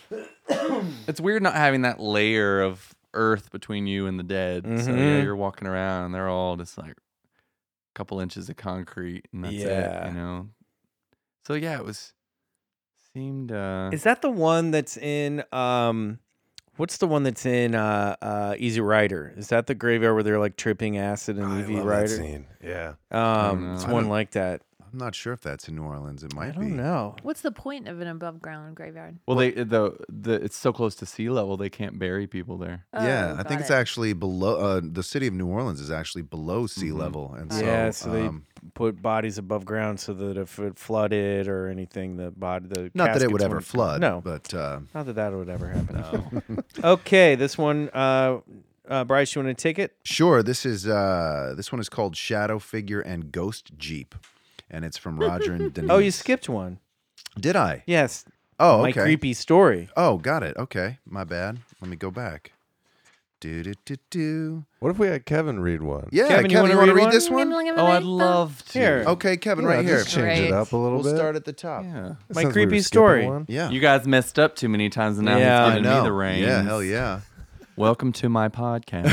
Speaker 6: (coughs) it's weird not having that layer of earth between you and the dead. So yeah,
Speaker 2: Mhm.
Speaker 6: you're walking around and they're all just like couple inches of concrete and that's
Speaker 2: Yeah.
Speaker 6: it. You know. So yeah, it was seemed. uh
Speaker 2: Is that the one that's in um what's the one that's in uh uh Easy Rider? Is that the graveyard where they're like tripping acid and
Speaker 3: I
Speaker 2: Easy Rider?
Speaker 3: scene. Yeah.
Speaker 2: Um it's one like that.
Speaker 1: I'm not sure if that's in New Orleans. It might
Speaker 2: I don't
Speaker 1: be.
Speaker 2: know.
Speaker 4: What's the point of an above ground graveyard?
Speaker 6: Well, they the the it's so close to sea level they can't bury people there.
Speaker 1: Yeah,
Speaker 4: Oh,
Speaker 1: I think
Speaker 4: got
Speaker 1: it's
Speaker 4: it.
Speaker 1: actually below. Uh, the city of New Orleans is actually below sea
Speaker 6: Mhm.
Speaker 1: level, and so,
Speaker 2: yeah, so they
Speaker 1: um,
Speaker 2: put bodies above ground so that if it flooded or anything, the body, the
Speaker 1: not that it would
Speaker 2: caskets
Speaker 1: ever
Speaker 2: wouldn't-
Speaker 1: flood.
Speaker 2: No,
Speaker 1: but uh,
Speaker 2: not that that would ever happen. (laughs) okay, this one, uh, uh, Bryce, you want to take it?
Speaker 1: Sure. This is uh this one is called Shadow Figure and Ghost Jeep, and it's from Roger and Denise. (laughs)
Speaker 2: Oh, you skipped one.
Speaker 1: Did I?
Speaker 2: Yes.
Speaker 1: Oh,
Speaker 2: my
Speaker 1: okay.
Speaker 2: creepy story.
Speaker 1: Oh, got it. Okay, my bad. Let me go back. Do do do do.
Speaker 3: What if we had Kevin read one?
Speaker 1: Yeah,
Speaker 2: Kevin,
Speaker 1: Kevin,
Speaker 2: you wanna
Speaker 1: you want to
Speaker 2: read
Speaker 1: read
Speaker 2: one?
Speaker 1: this one?
Speaker 6: Oh, I'd love to.
Speaker 2: Here.
Speaker 1: Okay, Kevin,
Speaker 3: Yeah,
Speaker 1: right here.
Speaker 3: just change it
Speaker 4: Great.
Speaker 3: up a little
Speaker 1: We'll
Speaker 3: bit.
Speaker 1: start at the top.
Speaker 6: Yeah.
Speaker 2: My
Speaker 3: Since we were
Speaker 2: creepy
Speaker 3: skipping
Speaker 2: story.
Speaker 3: one.
Speaker 1: Yeah.
Speaker 6: You guys messed up too many times, and now
Speaker 2: Yeah.
Speaker 6: he's
Speaker 1: I
Speaker 6: giving
Speaker 1: know.
Speaker 6: me the reins.
Speaker 1: Yeah, hell yeah. (laughs)
Speaker 6: Welcome to my podcast.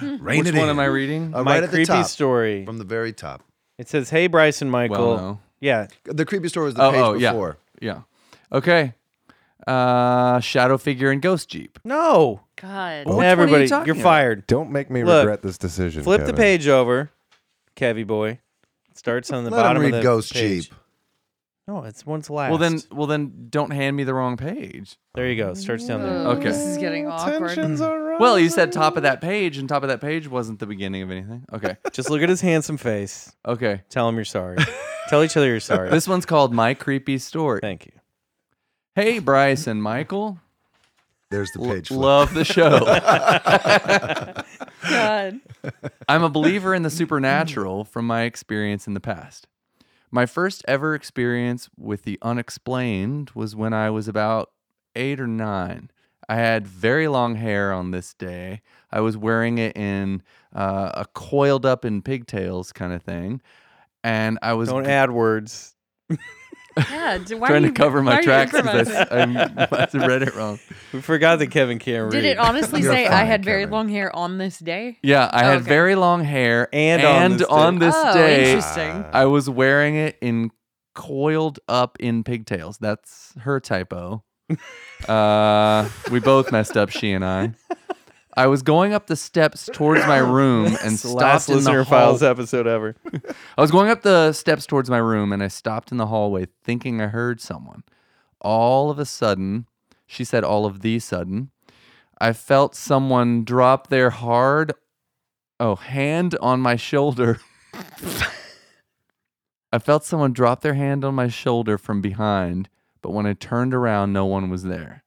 Speaker 6: (laughs)
Speaker 1: Rein
Speaker 6: Which
Speaker 1: it
Speaker 6: one
Speaker 1: in.
Speaker 6: am I reading?
Speaker 1: Uh,
Speaker 2: My
Speaker 1: right at the
Speaker 2: creepy
Speaker 1: top,
Speaker 2: story.
Speaker 1: from the very top.
Speaker 2: It says, "Hey, Bryce and Michael."
Speaker 6: Well, no.
Speaker 2: Yeah,
Speaker 1: The creepy story was the
Speaker 6: Oh,
Speaker 1: page
Speaker 6: oh, yeah.
Speaker 1: before.
Speaker 6: Yeah. Okay. Uh, shadow figure and ghost jeep.
Speaker 2: no.
Speaker 4: God.
Speaker 6: Which one are you
Speaker 2: Everybody,
Speaker 6: talking
Speaker 2: you're
Speaker 6: about?
Speaker 2: fired.
Speaker 3: Don't make me
Speaker 2: Look,
Speaker 3: regret this decision.
Speaker 2: Flip the
Speaker 3: Kevin.
Speaker 2: page over, Kevy boy. It starts on the
Speaker 1: Let him
Speaker 2: bottom
Speaker 1: read
Speaker 2: of the
Speaker 1: Ghost
Speaker 2: page.
Speaker 1: Jeep.
Speaker 2: No, it's one's last.
Speaker 6: Well then, well then, don't hand me the wrong page.
Speaker 2: there you go. Starts down there.
Speaker 4: Oh,
Speaker 6: Okay.
Speaker 4: This is getting awkward.
Speaker 3: Tensions are
Speaker 6: Well, you said top of that page, and top of that page wasn't the beginning of anything. Okay. (laughs)
Speaker 2: Just look at his handsome face.
Speaker 6: Okay.
Speaker 2: Tell him you're sorry. (laughs) Tell each other you're sorry.
Speaker 6: This one's called My Creepy Story.
Speaker 2: Thank you.
Speaker 6: Hey, Bryce and Michael.
Speaker 1: There's the
Speaker 6: L-
Speaker 1: page. flip.
Speaker 6: love the show. (laughs)
Speaker 4: God.
Speaker 6: I'm a believer in the supernatural from my experience in the past. My first ever experience with the unexplained was when I was about eight or nine. I had very long hair on this day. I was wearing it in uh, a coiled up in pigtails kind of thing. And I was
Speaker 2: Don't add words.
Speaker 4: Yeah. d- Why
Speaker 6: trying
Speaker 4: are
Speaker 6: to cover my tracks because
Speaker 4: improvising?
Speaker 6: I, (laughs) I read it wrong.
Speaker 2: We forgot that Kevin can't read.
Speaker 4: Did it honestly
Speaker 1: You're
Speaker 4: say I
Speaker 1: fine,
Speaker 4: had very
Speaker 1: Kevin.
Speaker 4: long hair on this day?
Speaker 6: Yeah, I
Speaker 4: Oh,
Speaker 6: had
Speaker 4: okay.
Speaker 6: very long hair,
Speaker 2: And on this day.
Speaker 6: on this
Speaker 4: oh,
Speaker 6: day,
Speaker 4: interesting.
Speaker 6: I was wearing it in coiled up in pigtails. That's her typo. Uh, we both messed up, she and I. I was going up the steps towards my room and
Speaker 2: the last
Speaker 6: stopped in
Speaker 2: listener
Speaker 6: the hall.
Speaker 2: files episode ever.
Speaker 6: I was going up the steps towards my room and I stopped in the hallway thinking I heard someone. All of a sudden, she said, all of the sudden, I felt someone drop their hard, oh, hand on my shoulder. (laughs) I felt someone drop their hand on my shoulder from behind, but when I turned around, no one was there.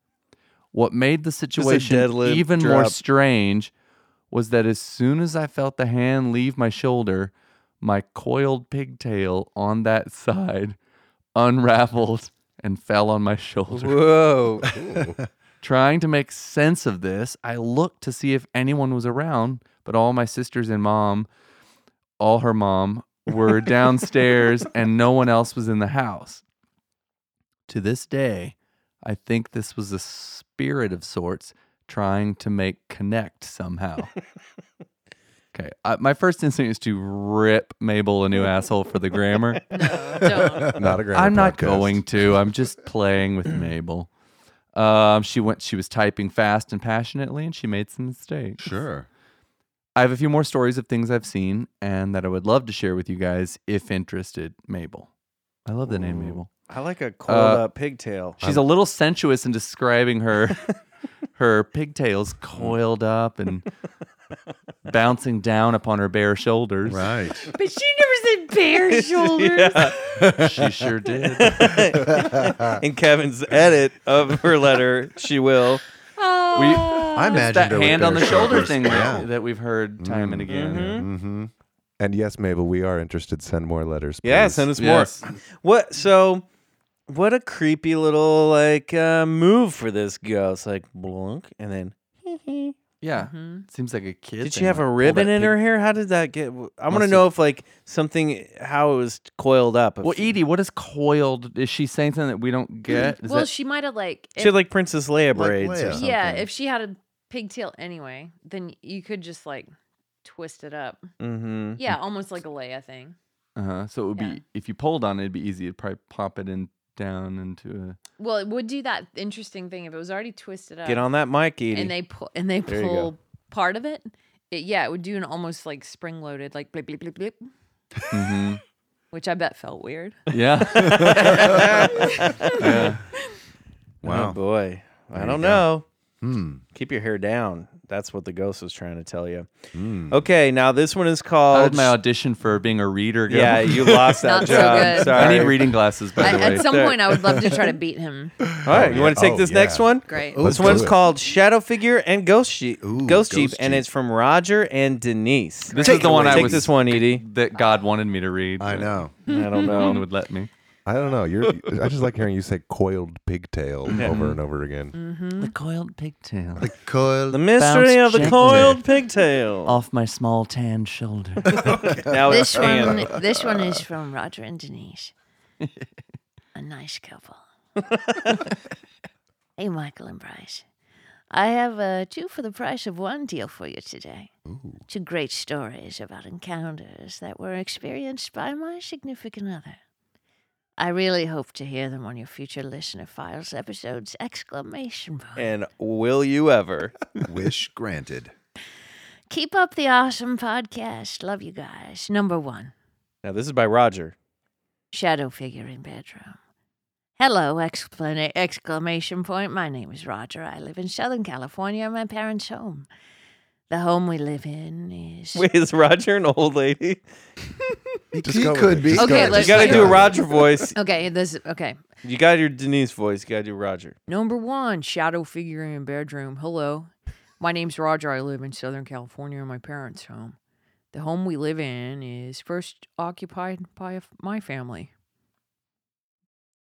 Speaker 6: What made the situation
Speaker 2: deadlift
Speaker 6: even more strange was that as soon as I felt the hand leave my shoulder, my coiled pigtail on that (laughs) side unraveled and fell on my shoulder.
Speaker 2: Whoa. (laughs) (laughs)
Speaker 6: Trying to make sense of this, I looked to see if anyone was around, but all my sisters and mom, all her mom, were downstairs and no one else was in the house. To this day, I think this was a spirit of sorts trying to make connect somehow. (laughs) okay, uh, my first instinct is to rip Mabel a new (laughs) asshole for the grammar. (laughs)
Speaker 4: No, don't.
Speaker 3: Not a grammar
Speaker 6: I'm not
Speaker 3: podcast.
Speaker 6: going to. I'm just (clears throat) playing with Mabel. Um, she went. She was typing fast and passionately, and she made some mistakes.
Speaker 1: Sure.
Speaker 6: I have a few more stories of things I've seen and that I would love to share with you guys if interested. Mabel, I love the name Mabel.
Speaker 2: I like a coiled
Speaker 6: Uh,
Speaker 2: up pigtail.
Speaker 6: She's a little sensuous in describing her (laughs) her pigtails coiled up and (laughs) bouncing down upon her bare shoulders.
Speaker 1: Right. (laughs)
Speaker 4: But she never said bare shoulders.
Speaker 6: She sure did.
Speaker 2: In Kevin's edit of her letter, she will.
Speaker 4: Oh.
Speaker 1: I
Speaker 6: It's
Speaker 1: imagined
Speaker 6: that
Speaker 1: her with
Speaker 6: hand on the shoulder
Speaker 1: shoulders.
Speaker 6: thing
Speaker 1: Yeah.
Speaker 6: that, that we've heard time and again.
Speaker 1: Mm-hmm.
Speaker 3: And yes, Mabel, we are interested. Send more letters.
Speaker 2: Yeah, send us
Speaker 6: Yes.
Speaker 2: more. What? So, what a creepy little like uh, move for this ghost. Like blunk, and then.
Speaker 6: Yeah.
Speaker 4: Mhm.
Speaker 6: Seems like a kid.
Speaker 2: Did she
Speaker 6: thing,
Speaker 2: have
Speaker 6: like,
Speaker 2: a
Speaker 6: pull
Speaker 2: ribbon
Speaker 6: that
Speaker 2: in
Speaker 6: pig-
Speaker 2: her hair? How did that get? I want to
Speaker 6: Must
Speaker 2: know if like something how it was coiled up. If
Speaker 6: Well, Edie, what is coiled? Is she saying something that we don't get? Is
Speaker 4: well,
Speaker 6: that-
Speaker 4: she might have like.
Speaker 2: she had like Princess Leia
Speaker 1: Like
Speaker 2: braids
Speaker 1: Leia.
Speaker 2: or something.
Speaker 4: yeah, if she had a pigtail anyway, then you could just like twist it up.
Speaker 2: Mm-hmm.
Speaker 4: Yeah, almost like a Leia thing.
Speaker 6: uh-huh. So it would
Speaker 4: Yeah.
Speaker 6: be if you pulled on it, it'd be easy to probably pop it in down into a.
Speaker 4: Well, it would do that interesting thing if it was already twisted up.
Speaker 2: Get on that mic, Edie.
Speaker 4: and they pull and they
Speaker 2: There you go.
Speaker 4: pull part of it. it. Yeah, it would do an almost like spring loaded, like blip blip blip blip,
Speaker 6: hmm (laughs)
Speaker 4: which I bet felt weird.
Speaker 6: Yeah. (laughs) yeah.
Speaker 2: Oh
Speaker 1: Wow.
Speaker 2: boy, I don't know.
Speaker 1: Hmm.
Speaker 2: Keep your hair down. That's what the ghost was trying to tell you.
Speaker 1: Hmm.
Speaker 2: Okay, now this one is
Speaker 6: How
Speaker 2: called.
Speaker 6: did my audition for being a reader go?
Speaker 2: yeah, you lost that
Speaker 4: Not so
Speaker 2: job.
Speaker 4: good.
Speaker 2: Sorry.
Speaker 6: I need reading glasses, by
Speaker 4: I,
Speaker 6: the way.
Speaker 4: at some point, I would love to try to beat him. (laughs)
Speaker 2: All right, you want to take
Speaker 1: Oh,
Speaker 2: this
Speaker 1: yeah.
Speaker 2: next one?
Speaker 4: Great.
Speaker 1: Ooh,
Speaker 2: This
Speaker 1: let's
Speaker 2: one's
Speaker 1: it.
Speaker 2: called Shadow Figure and Ghost Sheep.
Speaker 1: Ooh,
Speaker 2: Ghost Jeep,
Speaker 1: Ghost
Speaker 2: and
Speaker 1: Jeep.
Speaker 2: it's from Roger and Denise.
Speaker 6: This
Speaker 1: Take
Speaker 6: is the
Speaker 1: it
Speaker 6: one
Speaker 1: away.
Speaker 6: I
Speaker 2: Take
Speaker 6: was
Speaker 2: this one, Edie.
Speaker 6: that God wanted me to read.
Speaker 1: I know.
Speaker 2: I don't know.
Speaker 6: No one
Speaker 2: know.
Speaker 6: would let me.
Speaker 3: I don't know. You're. (laughs) I just like hearing you say coiled pigtail
Speaker 2: Yeah.
Speaker 3: over and over again.
Speaker 4: Mm-hmm.
Speaker 6: The coiled pigtail
Speaker 1: The coil.
Speaker 2: The mystery of the
Speaker 6: gently
Speaker 2: coiled pigtail. (laughs)
Speaker 6: off my small tan shoulder. (laughs)
Speaker 2: Now it's
Speaker 4: This
Speaker 2: tan.
Speaker 4: one, this one is from Roger and Denise. A nice couple. hey, Michael and Bryce. I have uh, two for the price of one deal for you today. Two great stories about encounters that were experienced by my significant other. I really hope to hear them on your future listener files episodes! Exclamation point.
Speaker 2: And will you ever? (laughs)
Speaker 1: Wish granted.
Speaker 4: Keep up the awesome podcast. Love you guys. Number one.
Speaker 2: Now this is by Roger.
Speaker 4: shadow figure in bedroom. Hello! Exclama- exclamation point. My name is Roger. I live in Southern California. My parents' home. The home we live in is.
Speaker 2: Wait, is Roger an old lady?
Speaker 1: He,
Speaker 3: go with
Speaker 1: could
Speaker 3: it.
Speaker 1: be.
Speaker 3: Just
Speaker 4: Okay,
Speaker 3: go with it.
Speaker 4: let's
Speaker 2: You got to do a. Roger voice. (laughs)
Speaker 4: Okay, this okay.
Speaker 2: You got your Denise voice. You got to do Roger.
Speaker 4: Number one, shadow figure in bedroom. Hello, my name's Roger. I live in Southern California. In my parents' home. The home we live in is first occupied by a f- my family.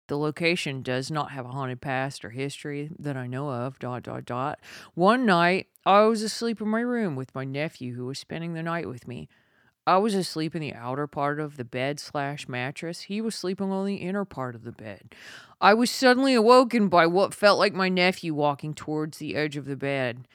Speaker 4: The location does not have a haunted past or history that I know of. Dot dot dot. One night, I was asleep in my room with my nephew who was spending the night with me. I was asleep in the outer part of the bed slash mattress. He was sleeping on the inner part of the bed. I was suddenly awoken by what felt like my nephew walking towards the edge of the bed.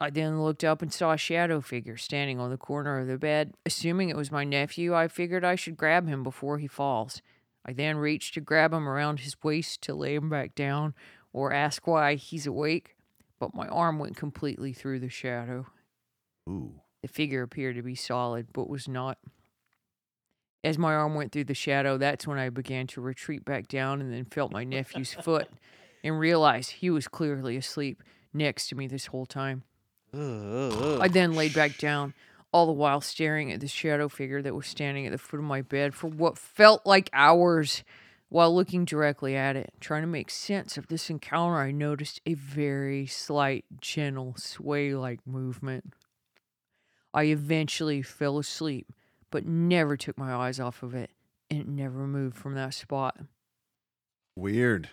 Speaker 4: I then looked up and saw a shadow figure standing on the corner of the bed. Assuming it was my nephew, I figured I should grab him before he falls. I then reached to grab him around his waist to lay him back down or ask why he's awake, but my arm went completely through the shadow.
Speaker 1: Ooh.
Speaker 4: The figure appeared to be solid, but was not. As my arm went through the shadow, that's when I began to retreat back down and then felt my nephew's foot (laughs) and realized he was clearly asleep next to me this whole time. I then laid back down, all the while staring at the shadow figure that was standing at the foot of my bed for what felt like hours. While looking directly at it, trying to make sense of this encounter, I noticed a very slight, gentle, sway like movement. I eventually fell asleep, but never took my eyes off of it, and it never moved from that spot.
Speaker 1: Weird.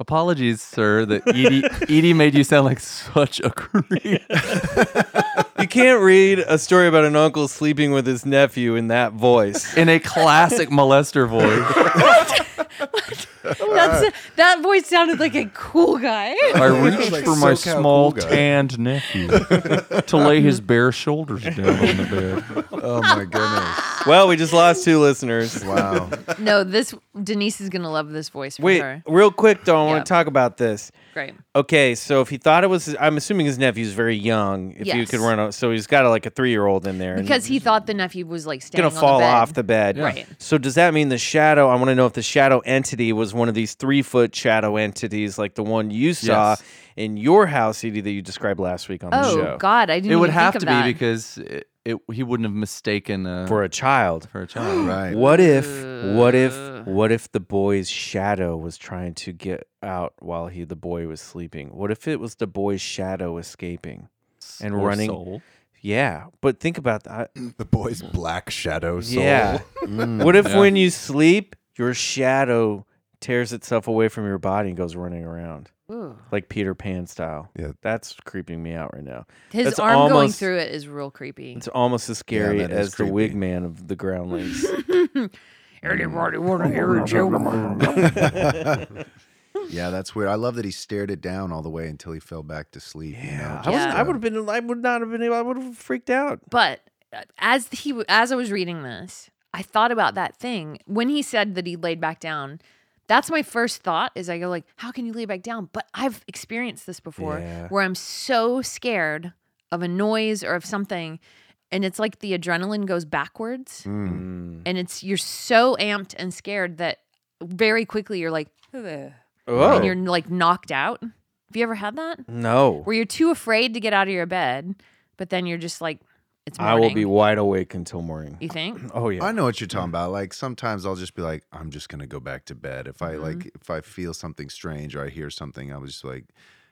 Speaker 6: Apologies, sir, that Edie, Edie made you sound like such a creep. (laughs)
Speaker 2: You can't read a story about an uncle sleeping with his nephew in that voice.
Speaker 6: In a classic molester voice. (laughs) (laughs)
Speaker 4: Oh, that's that voice sounded like a cool guy. (laughs)
Speaker 6: I (laughs) reached
Speaker 1: Like
Speaker 6: for my
Speaker 1: SoCal
Speaker 6: small
Speaker 1: cool guy.
Speaker 6: tanned nephew (laughs) to lay his bare shoulders down on the bed.
Speaker 1: Oh my goodness.
Speaker 2: Well, we just lost two listeners.
Speaker 1: Wow.
Speaker 4: no, this Denise is gonna love this voice for
Speaker 2: Wait,
Speaker 4: her.
Speaker 2: real quick though, I want
Speaker 4: Yep.
Speaker 2: to talk about this.
Speaker 4: Great.
Speaker 2: Okay, so if he thought it was, I'm assuming his nephew's very young. If you
Speaker 4: Yes.
Speaker 2: could run, a, so he's got a, like a three year old in there, and
Speaker 4: Because he thought the nephew was like standing
Speaker 2: gonna fall
Speaker 4: the bed.
Speaker 2: off the bed.
Speaker 4: Right.
Speaker 2: So does that mean the shadow? I want to know if the shadow entity was one of these three foot shadow entities, like the one you saw
Speaker 6: Yes.
Speaker 2: in your house, Edie, that you described last week on the show.
Speaker 4: Oh God, I didn't.
Speaker 6: It would
Speaker 4: even
Speaker 6: have
Speaker 4: think
Speaker 6: to
Speaker 4: of that.
Speaker 6: be because it, it, he wouldn't have mistaken uh,
Speaker 2: for a child.
Speaker 6: for a child. (gasps)
Speaker 1: Right.
Speaker 2: What if? What if? What if the boy's shadow was trying to get out while he the boy was sleeping? What if it was the boy's shadow escaping and
Speaker 6: Or
Speaker 2: running?
Speaker 6: soul.
Speaker 2: Yeah, but think about that. (clears throat)
Speaker 3: The boy's black shadow soul.
Speaker 2: Yeah.
Speaker 1: Mm.
Speaker 2: What if
Speaker 6: Yeah.
Speaker 2: when you sleep, your shadow tears itself away from your body and goes running around
Speaker 4: Ooh.
Speaker 2: like Peter Pan style?
Speaker 3: Yeah.
Speaker 2: that's creeping me out right now.
Speaker 4: His
Speaker 2: That's
Speaker 4: arm going through it is real creepy.
Speaker 2: It's almost as scary
Speaker 1: that is
Speaker 2: as the wig man of the groundlings. (laughs)
Speaker 4: Anybody (laughs) want to hear a joke? (laughs)
Speaker 1: Yeah, that's weird. I love that he stared it down all the way until he fell back to sleep. you know,
Speaker 2: Yeah, I, was,
Speaker 4: Yeah.
Speaker 2: I would have been. I would not have been able. I would have freaked out.
Speaker 4: But uh, as he as I was reading this, I thought about that thing when he said that he laid back down. That's my first thought. Is I go like, how can you lay back down? But I've experienced this before,
Speaker 2: Yeah.
Speaker 4: where I'm so scared of a noise or of something, and it's like the adrenaline goes backwards,
Speaker 1: mm.
Speaker 4: and it's you're so amped and scared that very quickly you're like, "Ugh," (sighs) and you're like knocked out. Have you ever had that?
Speaker 2: no!
Speaker 4: Where you're too afraid to get out of your bed, but then you're just like, it's
Speaker 2: I
Speaker 4: morning.
Speaker 2: will be wide awake until morning.
Speaker 4: You think? (clears throat)
Speaker 2: Oh yeah.
Speaker 1: I know what you're talking about. Like sometimes I'll just be like, I'm just gonna go back to bed. If I like, if I feel something strange or I hear something, I was just like,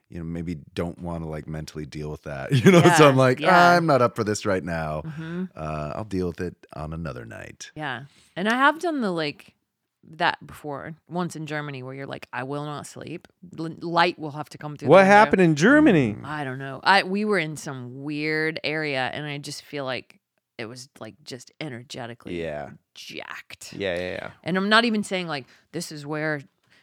Speaker 1: you know, maybe don't want to like mentally deal with that. (laughs) You know, so I'm like,
Speaker 4: yeah.
Speaker 1: I'm not up for this right now.
Speaker 4: hmm
Speaker 1: Uh, I'll deal with it on another night.
Speaker 4: Yeah. And I have done the like,
Speaker 7: that before. Once in Germany, where you're like, I will not sleep. L- light will have to come through.
Speaker 2: What
Speaker 7: window."
Speaker 2: happened in Germany?
Speaker 7: I don't know. I we were in some weird area, and I just feel like it was like just energetically
Speaker 2: Yeah.
Speaker 7: jacked.
Speaker 2: Yeah, yeah, yeah.
Speaker 7: And I'm not even saying like this is where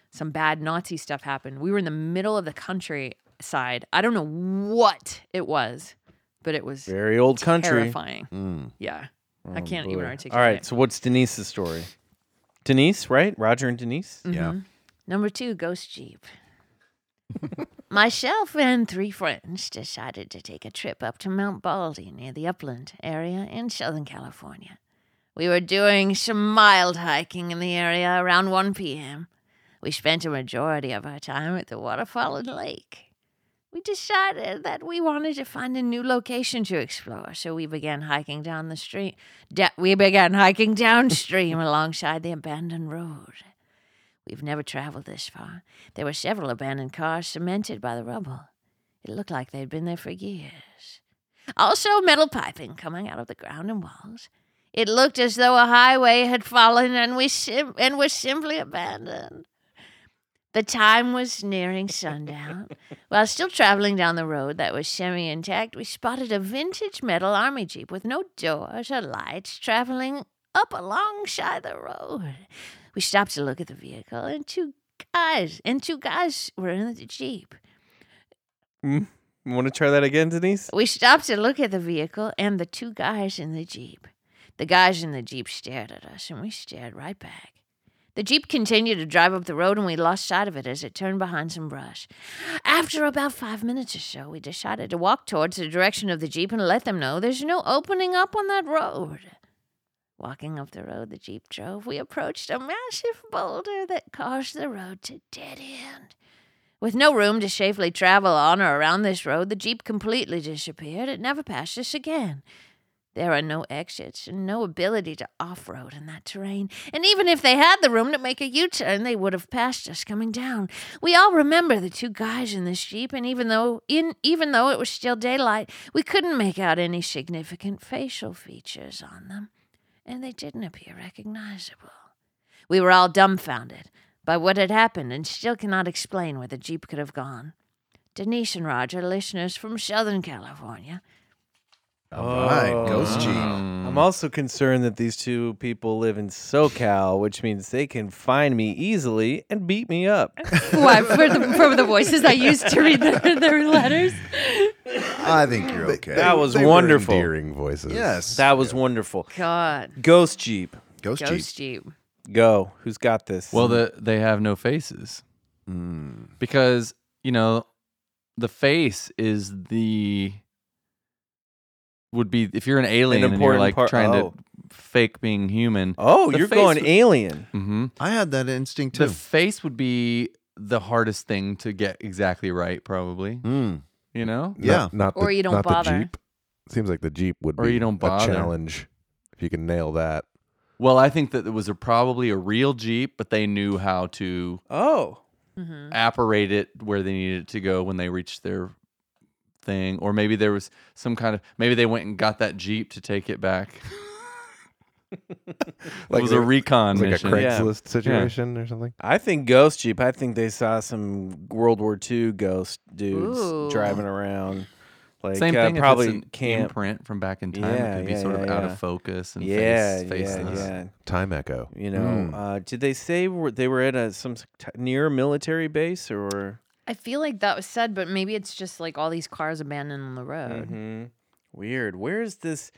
Speaker 7: some bad Nazi stuff happened. We were in the middle of the countryside. I don't know what it was, but it was
Speaker 2: Very old country.
Speaker 7: terrifying.
Speaker 1: Mm.
Speaker 7: Yeah. I
Speaker 2: Oh,
Speaker 7: can't even
Speaker 2: boy.
Speaker 7: articulate.
Speaker 2: All right, so what's Denise's story? Denise, right? Roger and Denise?
Speaker 1: Yeah.
Speaker 7: Mhm. Number two, Ghost Jeep. (laughs) Myself and three friends decided to take a trip up to Mount Baldy near the Upland area in Southern California. We were doing some mild hiking in the area around 1 p.m. We spent a majority of our time at the waterfall and lake. We decided that we wanted to find a new location to explore, so we began hiking down the street. Da- we began hiking downstream alongside the abandoned road. We've never traveled this far. There were several abandoned cars cemented by the rubble. It looked like they'd been there for years. Also, metal piping coming out of the ground and walls. It looked as though a highway had fallen and we sim- and was simply abandoned. The time was nearing sundown. While still traveling down the road that was semi intact, we spotted a vintage metal army jeep with no doors or lights traveling up alongside the road. We stopped to look at the vehicle, and two guys and two guys were in the jeep.
Speaker 2: Mm, you want to try that again, Denise?
Speaker 7: We stopped to look at the vehicle and the two guys in the Jeep. The guys in the Jeep stared at us, and we stared right back. The Jeep continued to drive up the road, and we lost sight of it as it turned behind some brush. After about five minutes or so, we decided to walk towards the direction of the Jeep and let them know there's no opening up on that road. Walking up the road the Jeep drove, we approached a massive boulder that caused the road to dead end. With no room to safely travel on or around this road, the Jeep completely disappeared. It never passed us again. There are no exits and no ability to off road in that terrain. And even if they had the room to make a U turn, they would have passed us coming down. We all remember the two guys in the Jeep, and even though in even though it was still daylight, we couldn't make out any significant facial features on them, and they didn't appear recognizable. We were all dumbfounded by what had happened and still cannot explain where the Jeep could have gone. Denise and Roger, listeners from Southern California,
Speaker 1: All right, Ghost Jeep.
Speaker 2: I'm also concerned that these two people live in SoCal, which means they can find me easily and beat me up. (laughs)
Speaker 7: Why for the for the voices I used to read their, (laughs) their letters?
Speaker 1: I think you're okay.
Speaker 2: That was
Speaker 3: They were
Speaker 2: wonderful.
Speaker 3: endearing voices.
Speaker 1: yes.
Speaker 2: That was wonderful.
Speaker 7: God,
Speaker 2: Ghost Jeep,
Speaker 1: Ghost, Jeep.
Speaker 7: Ghost
Speaker 1: Jeep.
Speaker 7: Jeep.
Speaker 2: go. Who's got this?
Speaker 6: Well, the, they have no faces
Speaker 1: Mm.
Speaker 6: because you know the face is the would be if you're an alien and you're like
Speaker 2: part-
Speaker 6: trying
Speaker 2: oh.
Speaker 6: to fake being human.
Speaker 2: oh, you're going
Speaker 6: would-
Speaker 2: alien.
Speaker 6: hmm
Speaker 1: I had that instinct too.
Speaker 6: The face would be the hardest thing to get exactly right, probably.
Speaker 1: Mm.
Speaker 6: You know,
Speaker 1: Yeah.
Speaker 3: Not,
Speaker 7: Or
Speaker 3: the,
Speaker 7: you don't
Speaker 3: not
Speaker 7: bother.
Speaker 3: The Jeep. Seems like the Jeep would
Speaker 6: Or
Speaker 3: be
Speaker 6: you don't
Speaker 3: a
Speaker 6: bother.
Speaker 3: challenge if you can nail that.
Speaker 6: well, I think that it was a, probably a real Jeep, but they knew how to
Speaker 2: Oh,
Speaker 7: Mm-hmm.
Speaker 6: apparate it where they needed it to go when they reached their thing, or maybe there was some kind of maybe they went and got that Jeep to take it back. (laughs) it was a
Speaker 3: they-
Speaker 6: recon
Speaker 3: It's like a
Speaker 6: mission.
Speaker 2: Yeah.
Speaker 3: Craigslist situation or something.
Speaker 2: I think Ghost Jeep. I think they saw some World War II ghost dudes
Speaker 7: Ooh.
Speaker 2: driving around. Like
Speaker 6: Same
Speaker 2: uh,
Speaker 6: thing.
Speaker 2: probably
Speaker 6: if it's an
Speaker 2: camp.
Speaker 6: imprint from back in time.
Speaker 2: Yeah,
Speaker 6: it could be
Speaker 2: yeah,
Speaker 6: sort of
Speaker 2: yeah,
Speaker 6: out of focus and
Speaker 2: Yeah,
Speaker 6: face,
Speaker 2: yeah,
Speaker 6: faceless.
Speaker 2: yeah.
Speaker 3: Time Echo.
Speaker 2: You know,
Speaker 1: Mm.
Speaker 2: uh, did they say were- they were at a some s- t- near military base or?
Speaker 7: I feel like that was said, but maybe it's just like all these cars abandoned on the road.
Speaker 2: hmm Weird. Where's this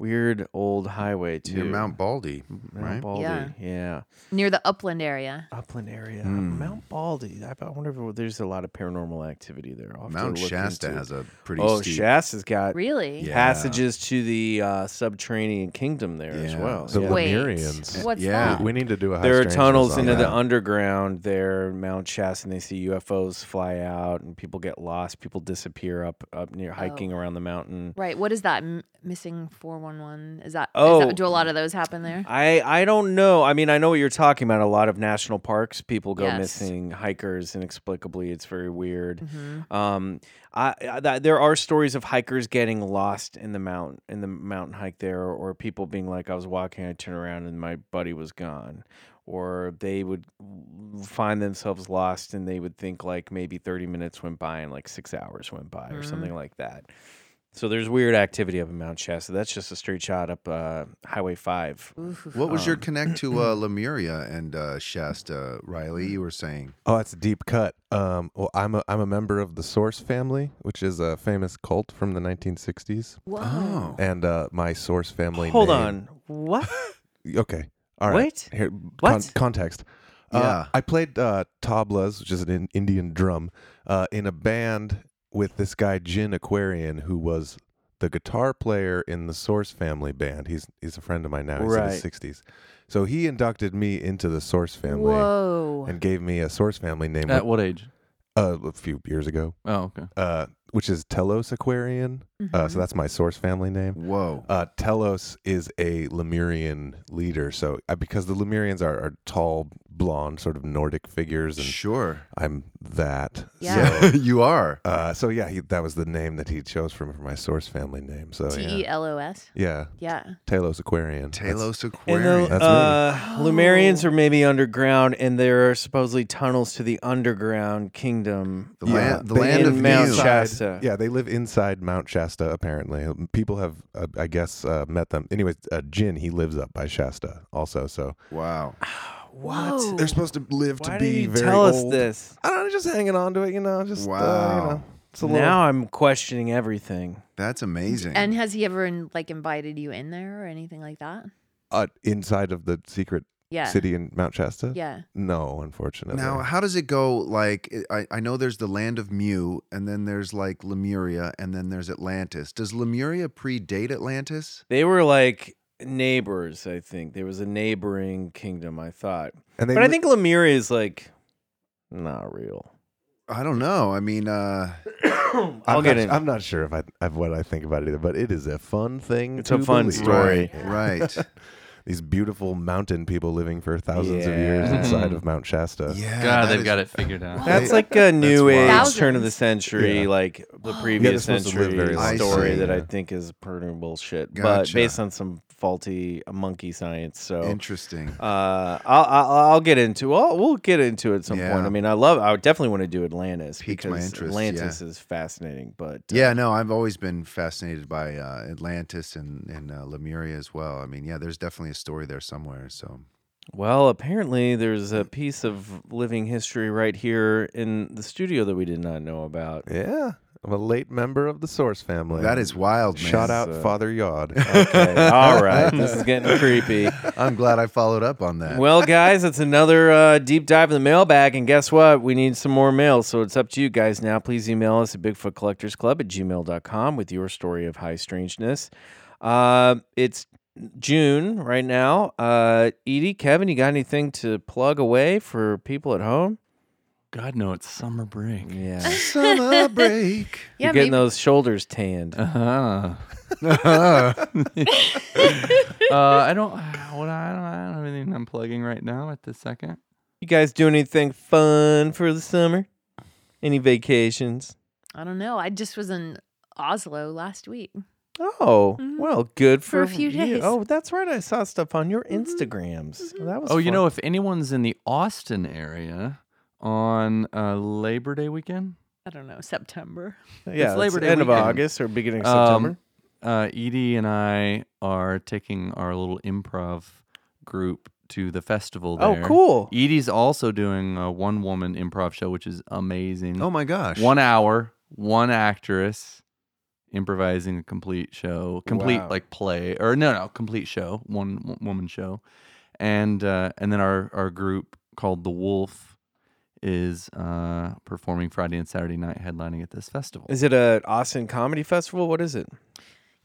Speaker 2: weird old highway to?
Speaker 1: Near Mount Baldy,
Speaker 2: Mount
Speaker 1: right?
Speaker 2: Baldy.
Speaker 7: Yeah.
Speaker 2: yeah.
Speaker 7: near the upland area.
Speaker 2: Upland area.
Speaker 1: Mm.
Speaker 2: Mount Baldy. I, I wonder if there's a lot of paranormal activity there. I'll
Speaker 1: Mount Shasta
Speaker 2: into-
Speaker 1: has a pretty
Speaker 2: Oh,
Speaker 1: steep.
Speaker 2: Shasta's got
Speaker 7: Really?
Speaker 1: Yeah.
Speaker 2: passages to the uh, subterranean kingdom there as well.
Speaker 3: The
Speaker 2: yeah.
Speaker 7: Wait,
Speaker 3: Lemurians.
Speaker 7: what's
Speaker 1: Yeah.
Speaker 7: that?
Speaker 3: We need to do a high
Speaker 2: There are tunnels
Speaker 3: on
Speaker 2: into the underground there, Mount Shasta, and they see UFOs fly out, and people get lost. People disappear up up near hiking
Speaker 7: Oh.
Speaker 2: around the mountain.
Speaker 7: Right. What is that? M- missing four one one. Is that?
Speaker 2: Oh.
Speaker 7: that- do a lot of those happen there?
Speaker 2: I I don't know. I mean, I know what you're talking about. A lot of national parks, people go
Speaker 7: Yes.
Speaker 2: missing, hikers inexplicably. It's very weird.
Speaker 7: Mm-hmm.
Speaker 2: Um, I, I that, there are stories of hikers getting lost in the mountain in the mountain hike there, or, or people being like, I was walking, I turned around and my buddy was gone, or they would find themselves lost and they would think like maybe 30 minutes went by and like six hours went by or something like that. So there's weird activity up in Mount Shasta. That's just a straight shot up uh, Highway 5.
Speaker 1: What was your
Speaker 2: Um,
Speaker 1: connect to uh, (clears throat) Lemuria and uh, Shasta, Riley? You were saying.
Speaker 3: Oh, that's a deep cut. Um, well, I'm a I'm a member of the Source family, which is a famous cult from the 1960s,
Speaker 4: Whoa.
Speaker 1: Oh.
Speaker 3: and uh, my Source family.
Speaker 2: Hold
Speaker 3: name-
Speaker 2: on. What? (laughs)
Speaker 3: Okay. All right.
Speaker 2: Wait.
Speaker 3: Here,
Speaker 2: What?
Speaker 3: con- context.
Speaker 1: Yeah.
Speaker 3: Uh, I played uh, tablas, which is an in- Indian drum, uh, in a band with this guy Djinn Aquarian, who was the guitar player in the Source family band. He's he's a friend of mine now. He's in his
Speaker 2: Right.
Speaker 3: 60s. So he inducted me into the Source family
Speaker 4: Whoa.
Speaker 3: and gave me a Source family name
Speaker 6: At what age?
Speaker 3: uh, a few years ago,
Speaker 6: Oh, okay.
Speaker 3: uh, which is Telos Aquarian. Uh, so that's my Source family name.
Speaker 1: Whoa.
Speaker 3: Uh, Telos is a Lemurian leader. So uh, because the Lemurians are, are tall, blonde, sort of Nordic figures, and
Speaker 1: Sure.
Speaker 3: I'm that.
Speaker 4: Yeah.
Speaker 3: So, (laughs)
Speaker 1: you are.
Speaker 3: uh, so yeah, he, that was the name that he chose for, for my source family name. So
Speaker 4: T E
Speaker 3: yeah,
Speaker 4: L O S.
Speaker 3: yeah,
Speaker 4: Yeah.
Speaker 3: Telos Aquarian. That's-
Speaker 1: Talos
Speaker 2: And the
Speaker 3: That's me.
Speaker 2: uh, Lumerians
Speaker 4: Oh.
Speaker 2: are maybe underground, and there are supposedly tunnels to the underground kingdom.
Speaker 1: the
Speaker 3: yeah,
Speaker 1: land, the land of
Speaker 2: Mount
Speaker 1: Mu.
Speaker 2: Shasta. Shasta.
Speaker 3: Yeah, they live inside Mount Shasta. Apparently, people have, uh, I guess, uh, met them. Anyways, uh, Djinn he lives up by Shasta also. So
Speaker 1: Wow. (sighs)
Speaker 4: What?
Speaker 3: they're supposed to live
Speaker 2: Why
Speaker 3: to
Speaker 2: did
Speaker 3: be
Speaker 2: you
Speaker 3: very
Speaker 2: tell us
Speaker 3: old.
Speaker 2: this?
Speaker 3: I don't know, just hanging on to it, you know. Just uh, you
Speaker 1: Wow.
Speaker 3: know, it's a little.
Speaker 2: Now I'm questioning everything.
Speaker 1: That's amazing.
Speaker 4: And has he ever in, like invited you in there or anything like that?
Speaker 3: uh, inside of the secret
Speaker 4: Yeah.
Speaker 3: city in Mount Shasta.
Speaker 4: Yeah.
Speaker 3: No, unfortunately.
Speaker 1: now, how does it go? Like, I, I know there's the land of Mu, and then there's like Lemuria, and then there's Atlantis. Does Lemuria predate Atlantis?
Speaker 2: They were like neighbors, I think. There was a neighboring kingdom, I thought.
Speaker 3: and they
Speaker 2: But I think Lemuria is like not real.
Speaker 1: I don't know. I mean, uh, (coughs)
Speaker 3: I'm
Speaker 2: I'll get
Speaker 3: not,
Speaker 2: in.
Speaker 3: I'm not sure if I of what I think about it either, but it is a fun thing.
Speaker 2: It's a fun
Speaker 3: believe.
Speaker 2: story.
Speaker 1: right, right. (laughs)
Speaker 3: These beautiful mountain people living for thousands of years inside of Mount Shasta.
Speaker 1: Yeah,
Speaker 6: God, they've
Speaker 1: is-
Speaker 6: got it figured out.
Speaker 2: That's like a new age
Speaker 1: wild.
Speaker 2: turn of the century,
Speaker 3: Yeah.
Speaker 2: like the (gasps) previous
Speaker 3: they're supposed to live
Speaker 2: century story
Speaker 1: I see.
Speaker 2: that I think is pretty bullshit, but based on some faulty uh, monkey science. So
Speaker 1: Interesting.
Speaker 2: Uh, I'll, I'll I'll get into. Well, we'll get into it at some
Speaker 1: Yeah.
Speaker 2: point. I mean, I love. I would definitely want to do Atlantis
Speaker 1: Piqued
Speaker 2: because
Speaker 1: my interest,
Speaker 2: Atlantis is fascinating. But uh,
Speaker 1: Yeah, no, I've always been fascinated by uh, Atlantis and, and uh, Lemuria as well. I mean, yeah, there's definitely a story there somewhere. So,
Speaker 2: well, apparently there's a piece of living history right here in the studio that we did not know about.
Speaker 3: Yeah, I'm a late member of the Source family.
Speaker 1: that is wild, man.
Speaker 3: Shout out
Speaker 2: So-
Speaker 3: Father Yod. (laughs)
Speaker 2: Okay, all right, this is getting creepy. (laughs)
Speaker 1: I'm glad I followed up on that.
Speaker 2: Well, guys, it's another uh, deep dive in the mailbag. And guess what? We need some more mail. So it's up to you guys now. Please email us at bigfootcollectorsclub at gmail.com with your story of high strangeness. Uh, it's June right now. Uh, Edie, Kevin, you got anything to plug away for people at home?
Speaker 6: God, no, it's summer break.
Speaker 2: Yeah. (laughs)
Speaker 1: Summer break. (laughs)
Speaker 4: Yeah.
Speaker 2: You're getting
Speaker 4: maybe-
Speaker 2: those shoulders tanned.
Speaker 6: Uh-huh. (laughs) uh, I don't. What I don't. I don't have anything I'm plugging right now at this second.
Speaker 2: You guys doing anything fun for the summer? Any vacations?
Speaker 4: I don't know. I just was in Oslo last week.
Speaker 2: Oh,
Speaker 4: Mhm.
Speaker 2: well, good for,
Speaker 4: For a few
Speaker 2: you.
Speaker 4: days.
Speaker 2: Oh, that's right. I saw stuff on your
Speaker 4: Mhm.
Speaker 2: Instagrams. That was
Speaker 6: Oh, you know, if anyone's in the Austin area on uh, Labor Day weekend,
Speaker 4: I don't know, September.
Speaker 2: yeah,
Speaker 6: it's Labor
Speaker 2: it's
Speaker 6: Day
Speaker 2: end of. August or beginning of
Speaker 6: Um,
Speaker 2: September.
Speaker 6: uh, Edie and I are taking our little improv group to the festival
Speaker 2: Oh, cool.
Speaker 6: Edie's also doing a one woman improv show, which is amazing.
Speaker 1: Oh my gosh.
Speaker 6: One hour, one actress improvising a complete show, complete
Speaker 2: Wow.
Speaker 6: like play or no, no, complete show, one woman show, and uh, and then our our group called the Wolf is uh, performing Friday and Saturday night, headlining at this festival.
Speaker 2: Is it a Austin Comedy Festival? What is it?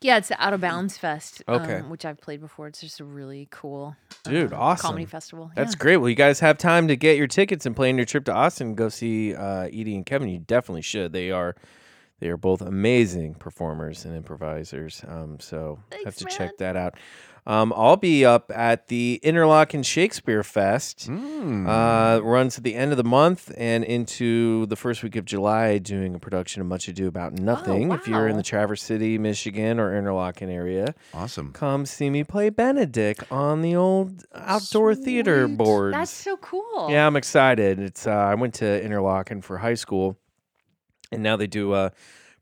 Speaker 4: Yeah, it's the Out of Bounds Fest,
Speaker 2: Okay.
Speaker 4: um, which I've played before. It's just a really cool,
Speaker 2: Dude,
Speaker 4: uh,
Speaker 2: awesome.
Speaker 4: comedy festival.
Speaker 2: That's
Speaker 4: yeah.
Speaker 2: great. Well, you guys have time to get your tickets and plan your trip to Austin and go see uh, Edie and Kevin. You definitely should. They are They are both amazing performers and improvisers. Um, so have to
Speaker 4: man.
Speaker 2: check that out. Um, I'll be up at the Interlochen Shakespeare Fest.
Speaker 1: Mm.
Speaker 2: Uh, runs at the end of the month and into the first week of July, doing a production of Much Ado About Nothing. If you're in the Traverse City, Michigan, or Interlochen area,
Speaker 1: awesome.
Speaker 2: come see me play Benedict on the old outdoor theater
Speaker 1: Sweet.
Speaker 2: boards.
Speaker 4: That's so cool.
Speaker 2: Yeah, I'm excited. It's uh, I went to Interlochen for high school, and now they do a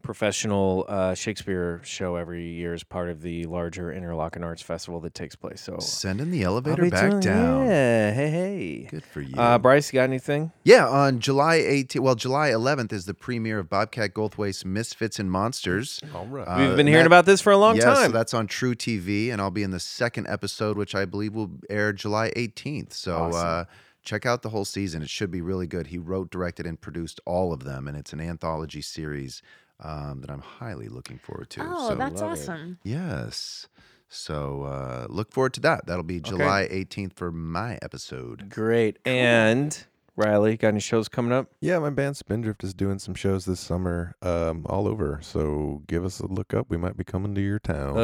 Speaker 2: professional uh, Shakespeare show every year as part of the larger Interlochen Arts Festival that takes place. So
Speaker 1: Send in the elevator back
Speaker 2: doing-
Speaker 1: down.
Speaker 2: Yeah, hey hey.
Speaker 1: Good for you.
Speaker 2: Uh, Bryce, you got anything?
Speaker 1: Yeah, on July 18th, well, July 11th is the premiere of Bobcat Goldthwait's Misfits and Monsters.
Speaker 3: All right.
Speaker 1: Uh,
Speaker 2: We've been hearing
Speaker 1: that-
Speaker 2: about this for a long
Speaker 1: yeah,
Speaker 2: time.
Speaker 1: so that's on truTV, and I'll be in the second episode, which I believe will air July 18th. So
Speaker 2: Awesome.
Speaker 1: Check out the whole season. It should be really good. He wrote, directed, and produced all of them, and it's an anthology series um, that I'm highly looking forward to.
Speaker 4: Oh,
Speaker 1: so,
Speaker 4: that's
Speaker 2: love it.
Speaker 4: awesome.
Speaker 1: yes. So uh, look forward to that. That'll be July 18th for my episode.
Speaker 2: Great. And Riley, got any shows coming up?
Speaker 3: Yeah, my band Spindrift is doing some shows this summer um, all over. So give us a look up. We might be coming to your town.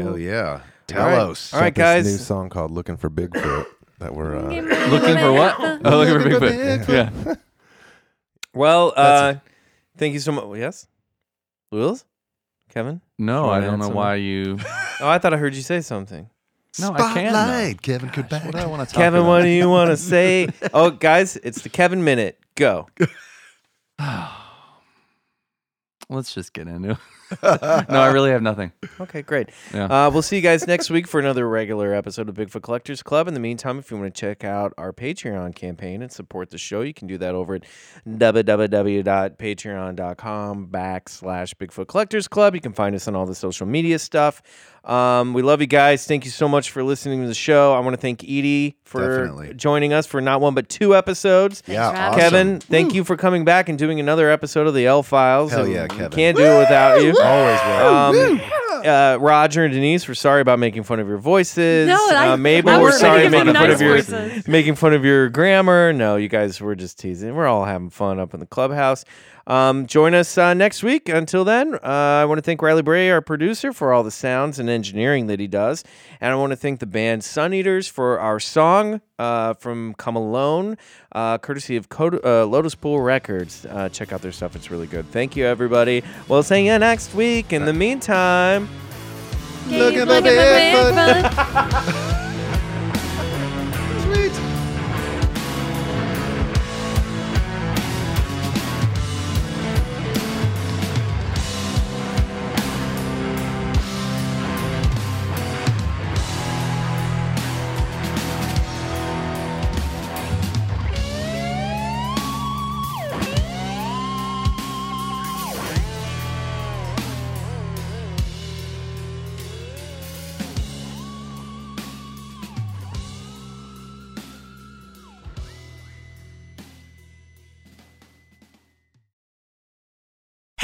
Speaker 1: Hell yeah. Tell
Speaker 2: All right.
Speaker 1: us.
Speaker 2: All right,
Speaker 3: Got this
Speaker 2: guys.
Speaker 3: New song called "Looking for Bigfoot" that we're uh, (laughs)
Speaker 6: Looking for what? Oh, looking for Bigfoot. Yeah. (laughs)
Speaker 2: Well, uh, thank you so much. Yes, Wills, Kevin.
Speaker 6: No,
Speaker 2: Wanna
Speaker 6: I don't know
Speaker 2: something?
Speaker 6: why you. (laughs)
Speaker 2: Oh, I thought I heard you say something.
Speaker 6: No, I can't now.
Speaker 1: Spotlight, Kevin
Speaker 6: What do I want to talk
Speaker 2: Kevin,
Speaker 6: about?
Speaker 2: what do you want to say? oh, guys, it's the Kevin minute. Go. (sighs)
Speaker 6: Let's just get into it. (laughs) no, I really have nothing.
Speaker 2: Okay, great.
Speaker 6: Yeah.
Speaker 2: Uh, we'll see you guys next week for another regular episode of Bigfoot Collectors Club. In the meantime, if you want to check out our Patreon campaign and support the show, you can do that over at www.patreon.com backslash Bigfoot Collectors Club. You can find us on all the social media stuff. Um, we love you guys. Thank you so much for listening to the show. I want to thank Edie for
Speaker 1: Definitely.
Speaker 2: joining us for not one but two episodes.
Speaker 1: Yeah,
Speaker 4: for
Speaker 1: awesome.
Speaker 2: Kevin, thank you for coming back and doing another episode of the L Files.
Speaker 1: Hell
Speaker 2: And
Speaker 1: yeah,
Speaker 2: we
Speaker 1: Kevin.
Speaker 2: Can't do it without you.
Speaker 1: Always will.
Speaker 2: Um, uh, Roger and Denise, we're sorry about making fun of your voices.
Speaker 4: No, I-
Speaker 2: uh, Mabel,
Speaker 4: I
Speaker 2: we're
Speaker 4: was
Speaker 2: sorry
Speaker 4: making
Speaker 2: making fun
Speaker 4: nice
Speaker 2: of your
Speaker 4: voices.
Speaker 2: making fun of your grammar. No, you guys were just teasing. We're all having fun up in the clubhouse. Um, join us uh, next week. Until then, uh, I want to thank Riley Bray, our producer, for all the sounds and engineering that he does, and I want to thank the band Sun Eaters for our song uh, from "Come Alone," uh, courtesy of Cod- uh, Lotus Pool Records. Uh, check out their stuff; it's really good. Thank you, everybody. We'll see you next week. In the meantime.
Speaker 1: Looking for
Speaker 4: Looking for
Speaker 1: Bigfoot.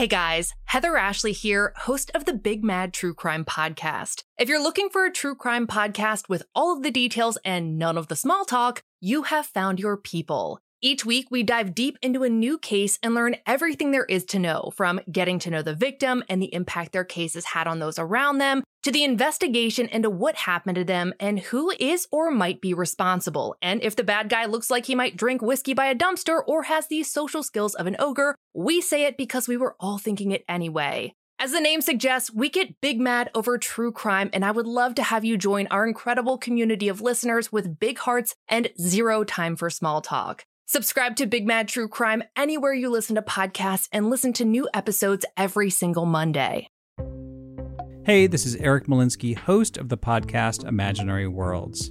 Speaker 8: Hey guys, Heather Ashley here, host of the Big Mad True Crime Podcast. If you're looking for a true crime podcast with all of the details and none of the small talk, you have found your people. Each week, we dive deep into a new case and learn everything there is to know from getting to know the victim and the impact their case has had on those around them, to the investigation into what happened to them and who is or might be responsible. And if the bad guy looks like he might drink whiskey by a dumpster or has the social skills of an ogre, we say it because we were all thinking it anyway. As the name suggests, we get big mad over true crime, and I would love to have you join our incredible community of listeners with big hearts and zero time for small talk. Subscribe to Big Mad True Crime anywhere you listen to podcasts and listen to new episodes every single Monday.
Speaker 9: Hey, this is Eric Molinsky, host of the podcast Imaginary Worlds.